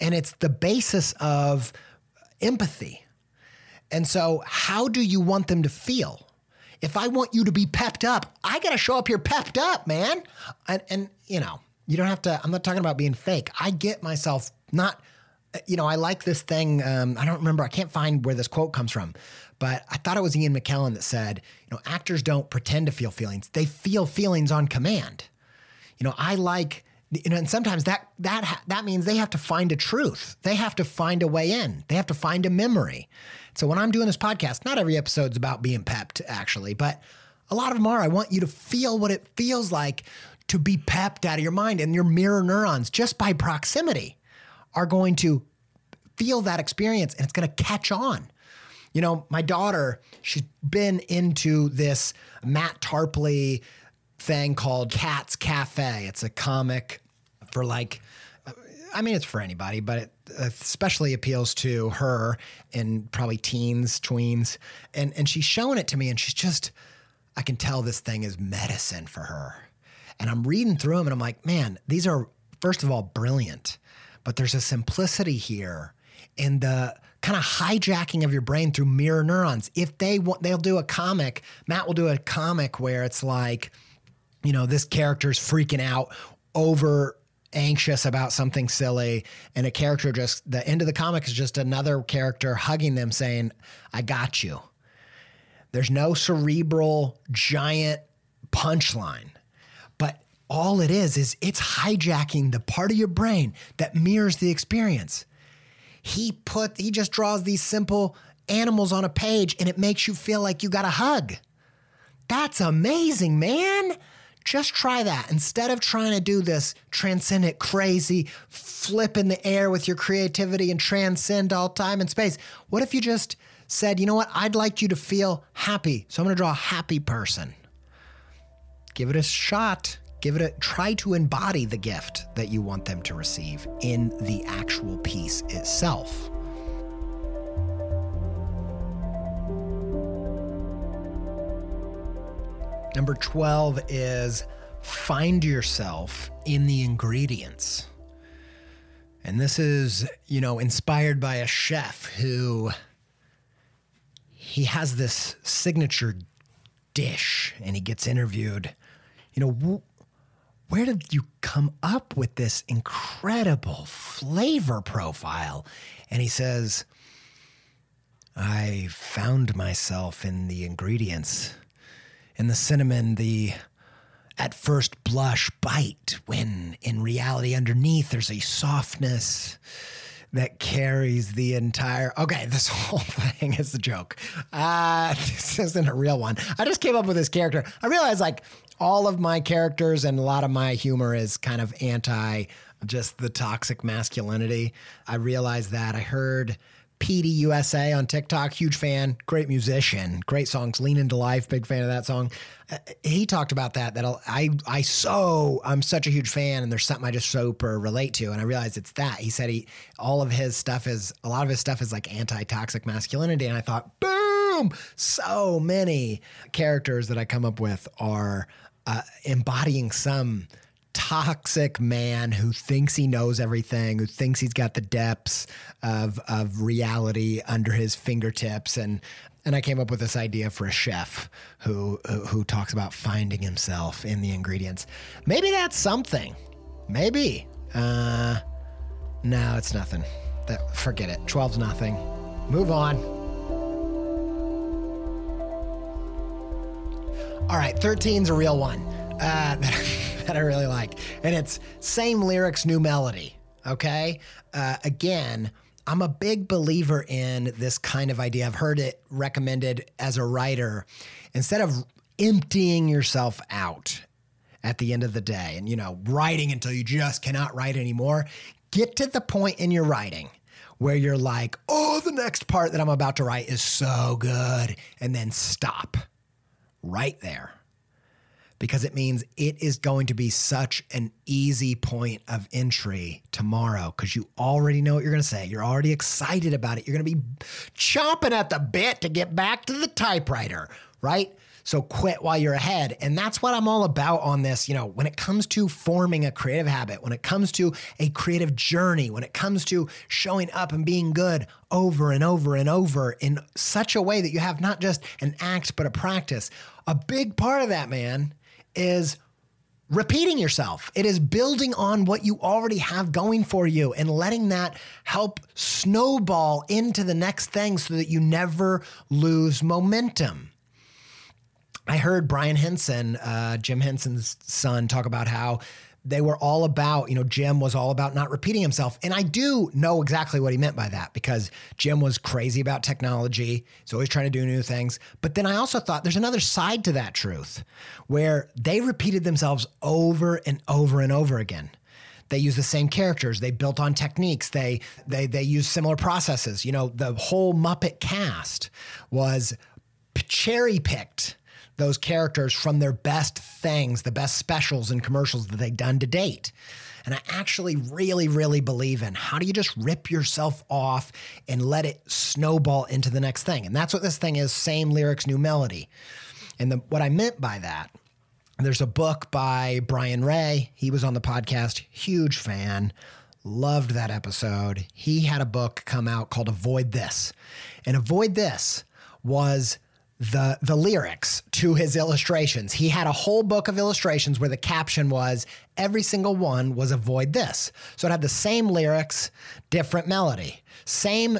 And it's the basis of empathy. And so, how do you want them to feel? If I want you to be pepped up, I got to show up here pepped up, man. And, and, you know, you don't have to, I'm not talking about being fake. I get myself not you know, I like this thing. Um, I don't remember, I can't find where this quote comes from, but I thought it was Ian McKellen that said, you know, actors don't pretend to feel feelings, they feel feelings on command. You know, I like You know, and sometimes that that that means they have to find a truth. They have to find a way in. They have to find a memory. So when I'm doing this podcast, not every episode's about being pepped, actually, but a lot of them are. I want you to feel what it feels like to be pepped out of your mind, and your mirror neurons, just by proximity, are going to feel that experience, and it's going to catch on. You know, my daughter, she's been into this Matt Tarpley thing called Cat's Cafe. It's a comic for like, I mean, it's for anybody, but it uh, especially appeals to her and probably teens, tweens. And, and she's showing it to me and she's just, I can tell this thing is medicine for her. And I'm reading through them and I'm like, man, these are, first of all, brilliant, but there's a simplicity here in the kind of hijacking of your brain through mirror neurons. If they want, they'll do a comic, Matt will do a comic where it's like, you know, this character's freaking out over anxious about something silly and a character just the end of the comic is just another character hugging them saying i got you there's no cerebral giant punchline all it is is it's hijacking the part of your brain that mirrors the experience he put he just draws these simple animals on a page and it makes you feel like you got a hug that's amazing man just try that. Instead of trying to do this transcendent, crazy, flip in the air with your creativity and transcend all time and space, what if you just said, you know what, I'd like you to feel happy. So I'm going to draw a happy person. Give it a shot. Give it a try to embody the gift that you want them to receive in the actual piece itself. Number 12 is find yourself in the ingredients. And this is, you know, inspired by a chef who he has this signature dish and he gets interviewed. You know, where did you come up with this incredible flavor profile? And he says, I found myself in the ingredients in the cinnamon, the at first blush bite, when in reality, underneath, there's a softness that carries the entire. Okay, this [laughs] whole thing is a joke. Uh, [laughs] this isn't a real one. I just came up with this character. I realized like all of my characters and a lot of my humor is kind of anti just the toxic masculinity. I realized that. I heard Petey USA on TikTok, huge fan, great musician, great songs. Lean into Life, big fan of that song. Uh, he talked about that. That I I so I'm such a huge fan, and there's something I just super relate to, and I realized it's that. He said he all of his stuff is a lot of his stuff is like anti toxic masculinity, and I thought, boom, so many characters that I come up with are uh, embodying some toxic man who thinks he knows everything, who thinks he's got the depths of of reality under his fingertips, and and I came up with this idea for a chef who who talks about finding himself in the ingredients. Maybe that's something. Maybe. Uh, no, it's nothing. That forget it. 12's nothing. Move on. All right, 13's a real one. Uh, [laughs] that I really like. And it's same lyrics, new melody. Okay. Uh, again, I'm a big believer in this kind of idea. I've heard it recommended as a writer. Instead of emptying yourself out at the end of the day and, you know, writing until you just cannot write anymore, get to the point in your writing where you're like, oh, the next part that I'm about to write is so good. And then stop right there because it means it is going to be such an easy point of entry tomorrow because you already know what you're going to say. You're already excited about it. You're going to be chomping at the bit to get back to the typewriter, right? So quit while you're ahead. And that's what I'm all about on this. You know, when it comes to forming a creative habit, when it comes to a creative journey, when it comes to showing up and being good over and over and over in such a way that you have not just an act, but a practice, a big part of that, man, is repeating yourself. It is building on what you already have going for you and letting that help snowball into the next thing so that you never lose momentum. I heard Brian Henson, uh, Jim Henson's son, talk about how they were all about, you know, Jim was all about not repeating himself. And I do know exactly what he meant by that because Jim was crazy about technology. He's always trying to do new things. But then I also thought there's another side to that truth where they repeated themselves over and over and over again. They use the same characters. They built on techniques. They they they use similar processes. You know, the whole Muppet cast was cherry picked those characters from their best things, the best specials and commercials that they've done to date. And I actually really, really believe in how do you just rip yourself off and let it snowball into the next thing? And that's what this thing is same lyrics, new melody. And the, what I meant by that, there's a book by Brian Ray. He was on the podcast, huge fan. Loved that episode. He had a book come out called Avoid This. And Avoid This was the the lyrics to his illustrations. He had a whole book of illustrations where the caption was every single one was avoid this. So it had the same lyrics, different melody. Same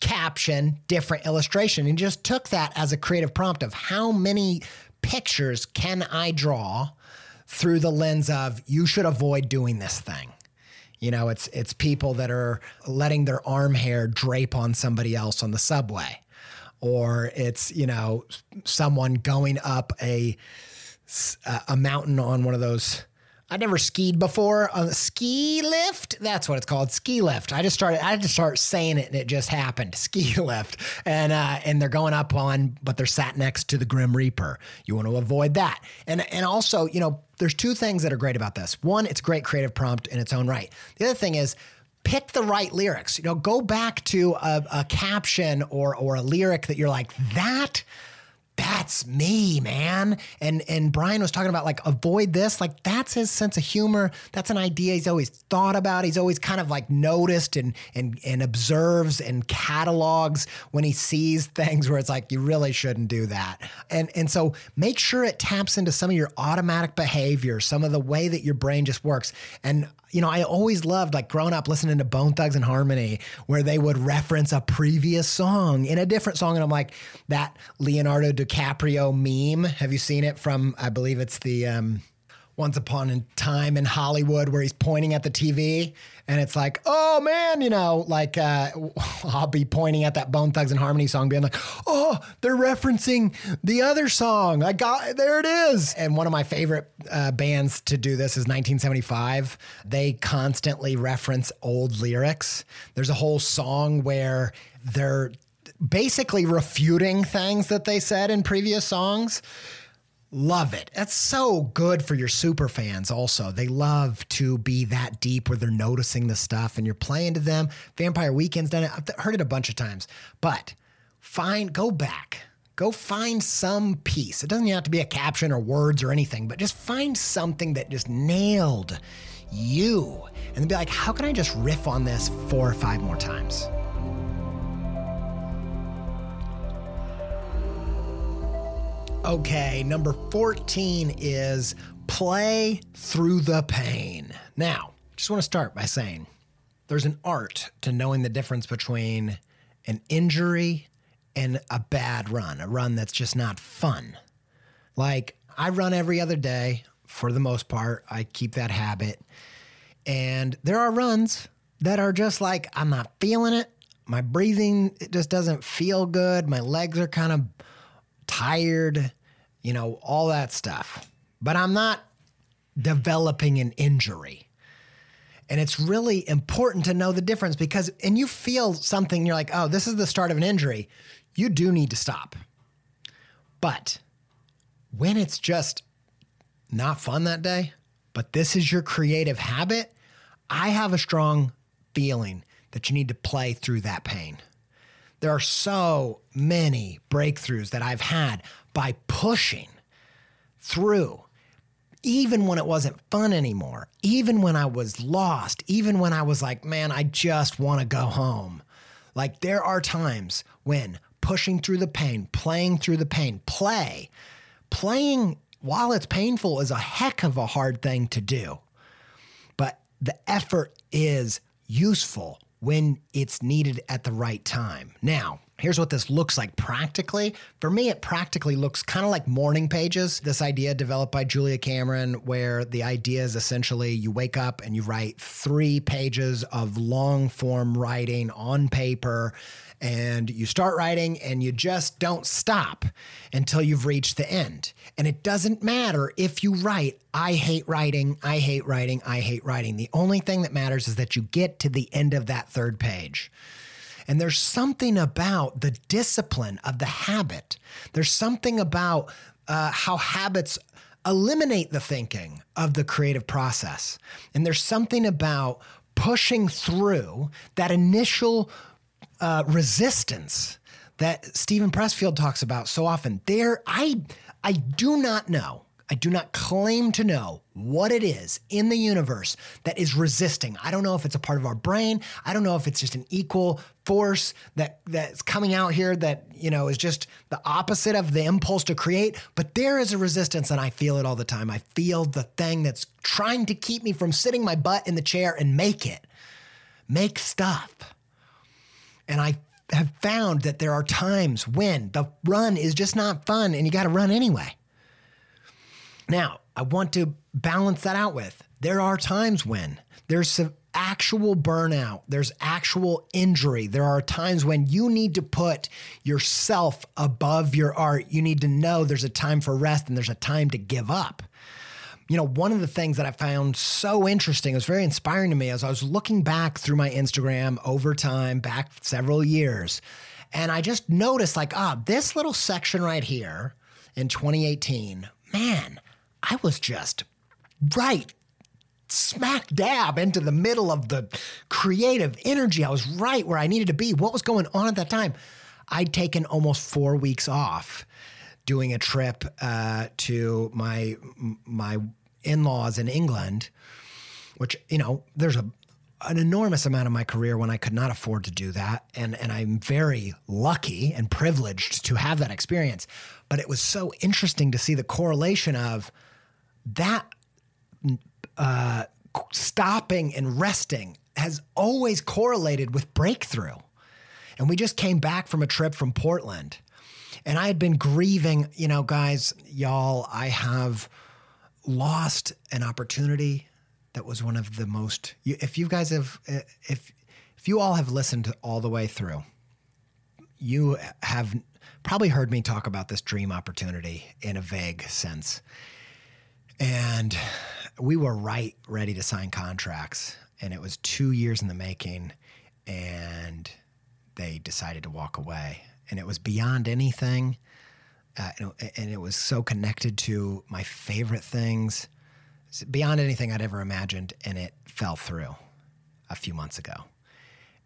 caption, different illustration. And just took that as a creative prompt of how many pictures can I draw through the lens of you should avoid doing this thing. You know, it's it's people that are letting their arm hair drape on somebody else on the subway or it's you know someone going up a a mountain on one of those I never skied before a ski lift. That's what it's called, ski lift. I just started. I had to start saying it, and it just happened. [laughs] Ski lift, and uh, and they're going up on, but they're sat next to the Grim Reaper. You want to avoid that, and and also, you know, there's two things that are great about this. One, it's great creative prompt in its own right. The other thing is pick the right lyrics. You know, go back to a, a caption or or a lyric that you're like that that's me, man. And and Brian was talking about like avoid this. Like that's his sense of humor. That's an idea he's always thought about. He's always kind of like noticed and and and observes and catalogs when he sees [laughs] things where it's like you really shouldn't do that. And and so make sure it taps into some of your automatic behavior, some of the way that your brain just works. And you know, I always loved like growing up listening to Bone Thugs-n-Harmony, where they would reference a previous song in a different song. And I'm like, that Leonardo DiCaprio meme. Have you seen it from, I believe it's the, um, once Upon a Time in Hollywood where he's pointing at the TV and it's like, oh man, you know, like uh, [laughs] I'll be pointing at that Bone Thugs-n-Harmony song, being like, oh, they're referencing the other song. I got there it is. And one of my favorite uh, bands to do this is 1975. They constantly reference old lyrics. There's a whole song where they're basically refuting things that they said in previous songs. Love it. That's so good for your super fans, also. They love to be that deep where they're noticing the stuff and you're playing to them. Vampire Weekend's done it. I've heard it a bunch of times. But find, go back. Go find some piece. It doesn't have to be a caption or words or anything, but just find something that just nailed you. And be like, how can I just riff on this four or five more times? Okay, number 14 is play through the pain. Now, just want to start by saying there's an art to knowing the difference between an injury and a bad run, a run that's just not fun. Like, I run every other day for the most part, I keep that habit. And there are runs that are just like, I'm not feeling it. My breathing it just doesn't feel good. My legs are kind of tired, you know, all that stuff. But I'm not developing an injury. And it's really important to know the difference because, and you feel something, you're like, oh, this is the start of an injury. You do need to stop. But when it's just not fun that day, but this is your creative habit, I have a strong feeling that you need to play through that pain. There are so many breakthroughs that I've had by pushing through, even when it wasn't fun anymore, even when I was lost, even when I was like, man, I just want to go home. Like, there are times when pushing through the pain, playing through the pain, play, playing while it's painful is a heck of a hard thing to do. But the effort is useful when it's needed at the right time. Now, Here's what this looks like practically. For me, it practically looks kind of like morning pages. This idea developed by Julia Cameron, where the idea is essentially you wake up and you write three pages of long form writing on paper, and you start writing and you just don't stop until you've reached the end. And it doesn't matter if you write, I hate writing, I hate writing, I hate writing. The only thing that matters is that you get to the end of that third page. And there's something about the discipline of the habit. There's something about uh, how habits eliminate the thinking of the creative process. And there's something about pushing through that initial uh, resistance that Steven Pressfield talks about so often. There, I, I do not know I do not claim to know what it is in the universe that is resisting. I don't know if it's a part of our brain. I don't know if it's just an equal force that that's coming out here that, you know, is just the opposite of the impulse to create, but there is a resistance and I feel it all the time. I feel the thing that's trying to keep me from sitting my butt in the chair and make it. Make stuff. And I have found that there are times when the run is just not fun and you got to run anyway. Now, I want to balance that out with there are times when there's some actual burnout, there's actual injury. There are times when you need to put yourself above your art. You need to know there's a time for rest and there's a time to give up. You know, one of the things that I found so interesting, it was very inspiring to me as I was looking back through my Instagram over time, back several years, and I just noticed like, ah, this little section right here in 2018, man, I was just right smack dab into the middle of the creative energy. I was right where I needed to be. What was going on at that time? I'd taken almost four weeks off doing a trip uh, to my my in-laws in England, which you know there's a an enormous amount of my career when I could not afford to do that, and and I'm very lucky and privileged to have that experience. But it was so interesting to see the correlation of that uh, stopping and resting has always correlated with breakthrough. And we just came back from a trip from Portland. And I had been grieving, you know, guys, y'all, I have lost an opportunity that was one of the most if you guys have if if you all have listened all the way through, you have probably heard me talk about this dream opportunity in a vague sense. And we were right ready to sign contracts. And it was two years in the making. And they decided to walk away. And it was beyond anything. Uh, and it was so connected to my favorite things, beyond anything I'd ever imagined. And it fell through a few months ago.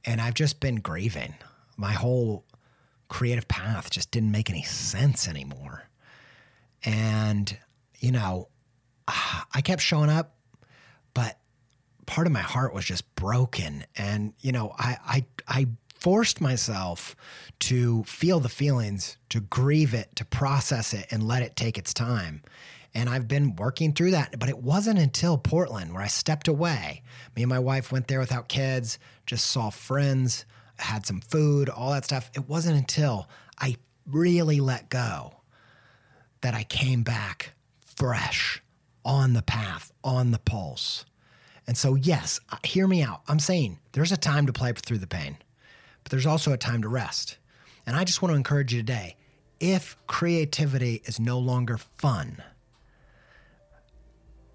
And I've just been grieving. My whole creative path just didn't make any sense anymore. And, you know, I kept showing up, but part of my heart was just broken. And, you know, I, I, I forced myself to feel the feelings, to grieve it, to process it, and let it take its time. And I've been working through that. But it wasn't until Portland where I stepped away. Me and my wife went there without kids, just saw friends, had some food, all that stuff. It wasn't until I really let go that I came back fresh on the path, on the pulse. And so, yes, uh, hear me out. I'm saying there's a time to play through the pain, but there's also a time to rest. And I just want to encourage you today if creativity is no longer fun,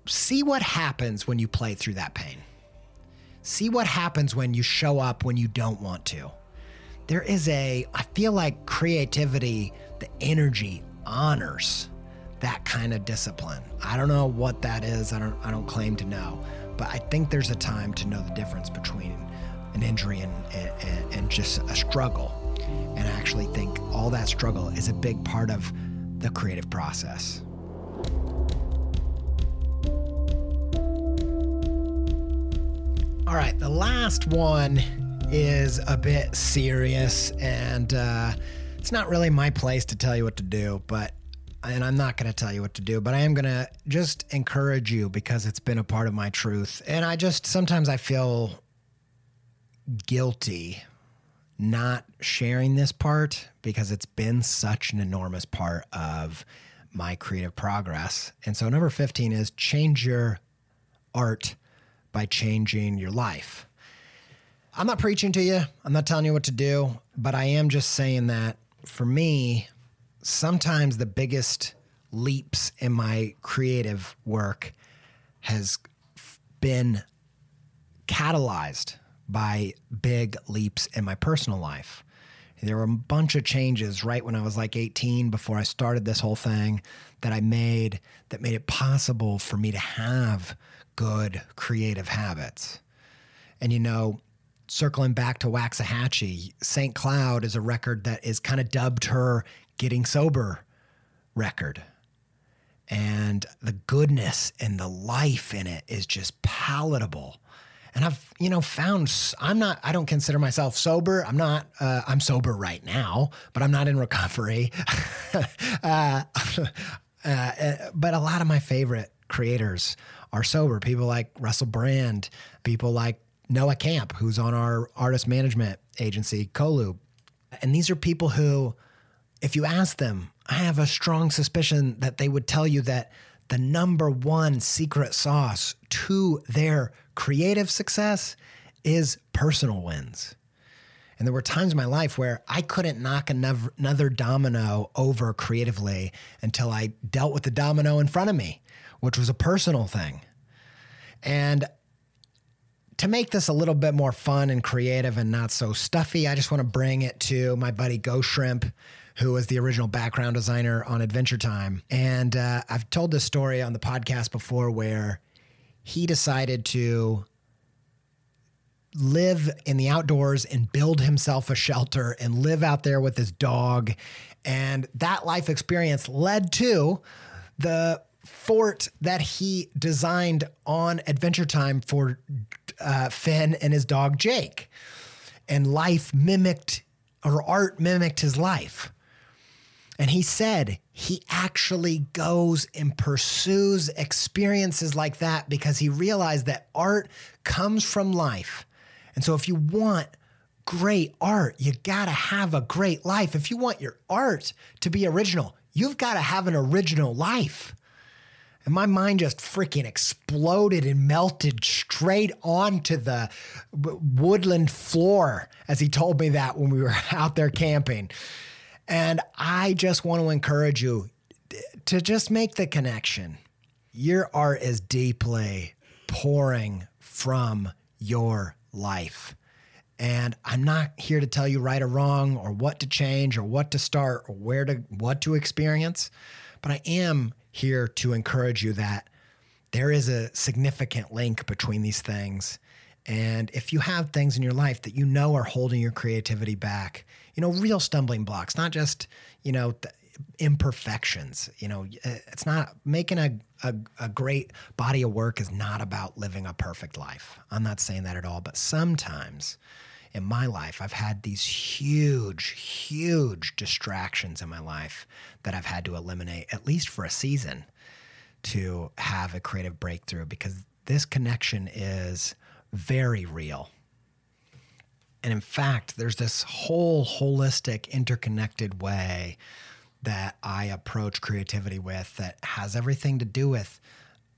see what happens when you play through that pain. See what happens when you show up when you don't want to. There is a, I feel like creativity, the energy honors that kind of discipline. I don't know what that is. I don't I don't claim to know, but I think there's a time to know the difference between an injury and and, and just a struggle. And I actually think all that struggle is a big part of the creative process. All right, the last one is a bit serious, and uh, it's not really my place to tell you what to do, but and I'm not going to tell you what to do, but I am going to just encourage you because it's been a part of my truth. And I just sometimes I feel guilty not sharing this part because it's been such an enormous part of my creative progress. And so, number 15 is change your art by changing your life. I'm not preaching to you, I'm not telling you what to do, but I am just saying that for me, sometimes the biggest leaps in my creative work has been catalyzed by big leaps in my personal life. There were a bunch of changes right when I was like 18 before I started this whole thing that I made that made it possible for me to have good creative habits. And you know, circling back to Waxahatchee, St. Cloud is a record that is kind of dubbed her getting sober record. And the goodness and the life in it is just palatable and I've you know found I'm not I don't consider myself sober. I'm not uh, I'm sober right now, but I'm not in recovery. [laughs] [laughs] uh, uh, but a lot of my favorite creators are sober. People like Russell Brand, people like Noah Camp, who's on our artist management agency, Colu. And these are people who, if you ask them, I have a strong suspicion that they would tell you that the number one secret sauce to their creative success is personal wins. And there were times in my life where I couldn't knock another, domino over creatively until I dealt with the domino in front of me, which was a personal thing. And to make this a little bit more fun and creative and not so stuffy, I just want to bring it to my buddy Ghost Shrimp, who was the original background designer on Adventure Time. And uh, I've told this story on the podcast before where he decided to live in the outdoors and build himself a shelter and live out there with his dog. And that life experience led to the fort that he designed on Adventure Time for uh, Finn and his dog Jake. And life mimicked, or art mimicked his life. And he said he actually goes and pursues experiences like that because he realized that art comes from life. And so if you want great art, you got to have a great life. If you want your art to be original, you've got to have an original life. And my mind just freaking exploded and melted straight onto the woodland floor as he told me that when we were [laughs] out there camping. And I just want to encourage you to just make the connection. Your art is deeply pouring from your life. And I'm not here to tell you right or wrong or what to change or what to start or where to what to experience, but I am here to encourage you that there is a significant link between these things. And if you have things in your life that you know are holding your creativity back, you know, real stumbling blocks, not just, you know, th- imperfections. You know, uh, it's not making a, a, a, great body of work is not about living a perfect life. I'm not saying that at all, but sometimes in my life, I've had these huge, huge distractions in my life that I've had to eliminate, at least for a season, to have a creative breakthrough because this connection is very real. And in fact, there's this whole holistic, interconnected way that I approach creativity with that has everything to do with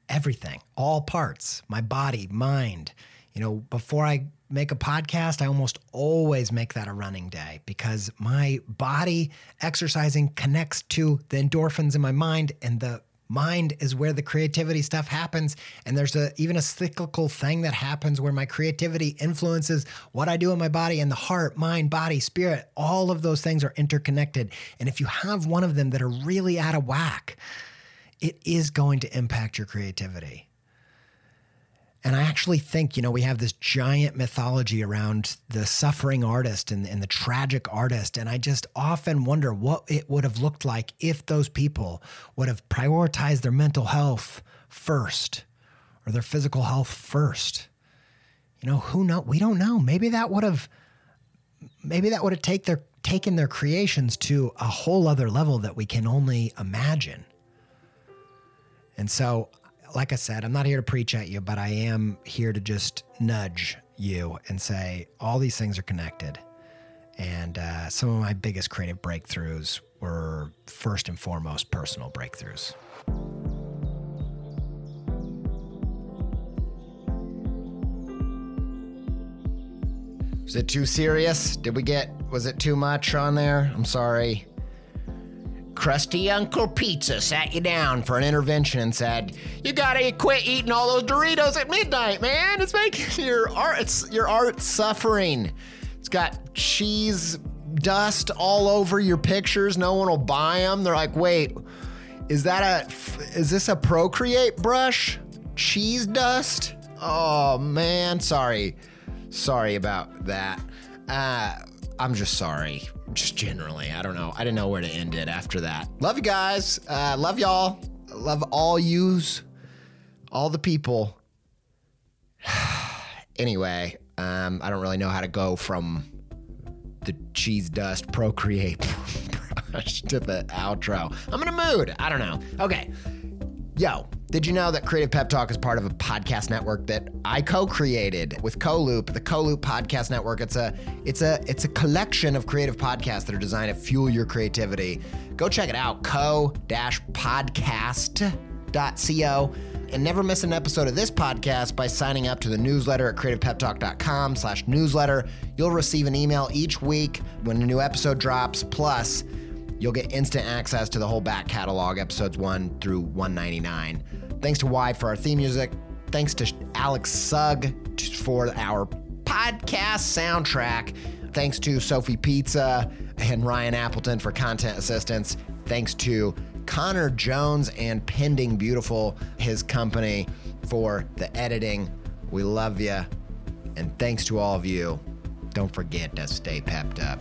everything, all parts, my body, mind. You know, before I make a podcast, I almost always make that a running day because my body exercising connects to the endorphins in my mind and the mind is where the creativity stuff happens and there's a even a cyclical thing that happens where my creativity influences what I do in my body and the heart, mind, body, spirit, all of those things are interconnected and if you have one of them that are really out of whack, it is going to impact your creativity. And I actually think, you know, we have this giant mythology around the suffering artist and, and, the tragic artist. And I just often wonder what it would have looked like if those people would have prioritized their mental health first or their physical health first. You know, who know? We don't know. Maybe that would have maybe that would have take their taken their creations to a whole other level that we can only imagine. And so like I said, I'm not here to preach at you, but I am here to just nudge you and say all these things are connected. And uh, some of my biggest creative breakthroughs were first and foremost personal breakthroughs. Was it too serious? Did we get, was it too much on there? I'm sorry. Crusty Uncle Pizza sat you down for an intervention and said, "You gotta quit eating all those Doritos at midnight, man. It's making [laughs] your art, it's your art suffering. It's got cheese dust all over your pictures. No one will buy them. They're like, wait, is that a, is this a Procreate brush? Cheese dust? Oh man, sorry, sorry about that. Uh, I'm just sorry just generally. I don't know. I didn't know where to end it after that. Love you guys. Uh, love y'all. Love all yous, all the people. [sighs] anyway, um, I don't really know how to go from the cheese dust procreate [laughs] brush to the outro. I'm in a mood. I don't know. Okay. Yo, did you know that Creative Pep Talk is part of a podcast network that I co-created with CoLoop, the CoLoop Podcast Network? It's a it's a it's a collection of creative podcasts that are designed to fuel your creativity. Go check it out, co-podcast.co and never miss an episode of this podcast by signing up to the newsletter at creativepeptalk.com slash newsletter. You'll receive an email each week when a new episode drops. Plus, You'll get instant access to the whole back catalog, episodes 1 through 199. Thanks to Y for our theme music. Thanks to Alex Sugg for our podcast soundtrack. Thanks to Sophie Pizza and Ryan Appleton for content assistance. Thanks to Connor Jones and Pending Beautiful, his company, for the editing. We love you. And thanks to all of you. Don't forget to stay pepped up.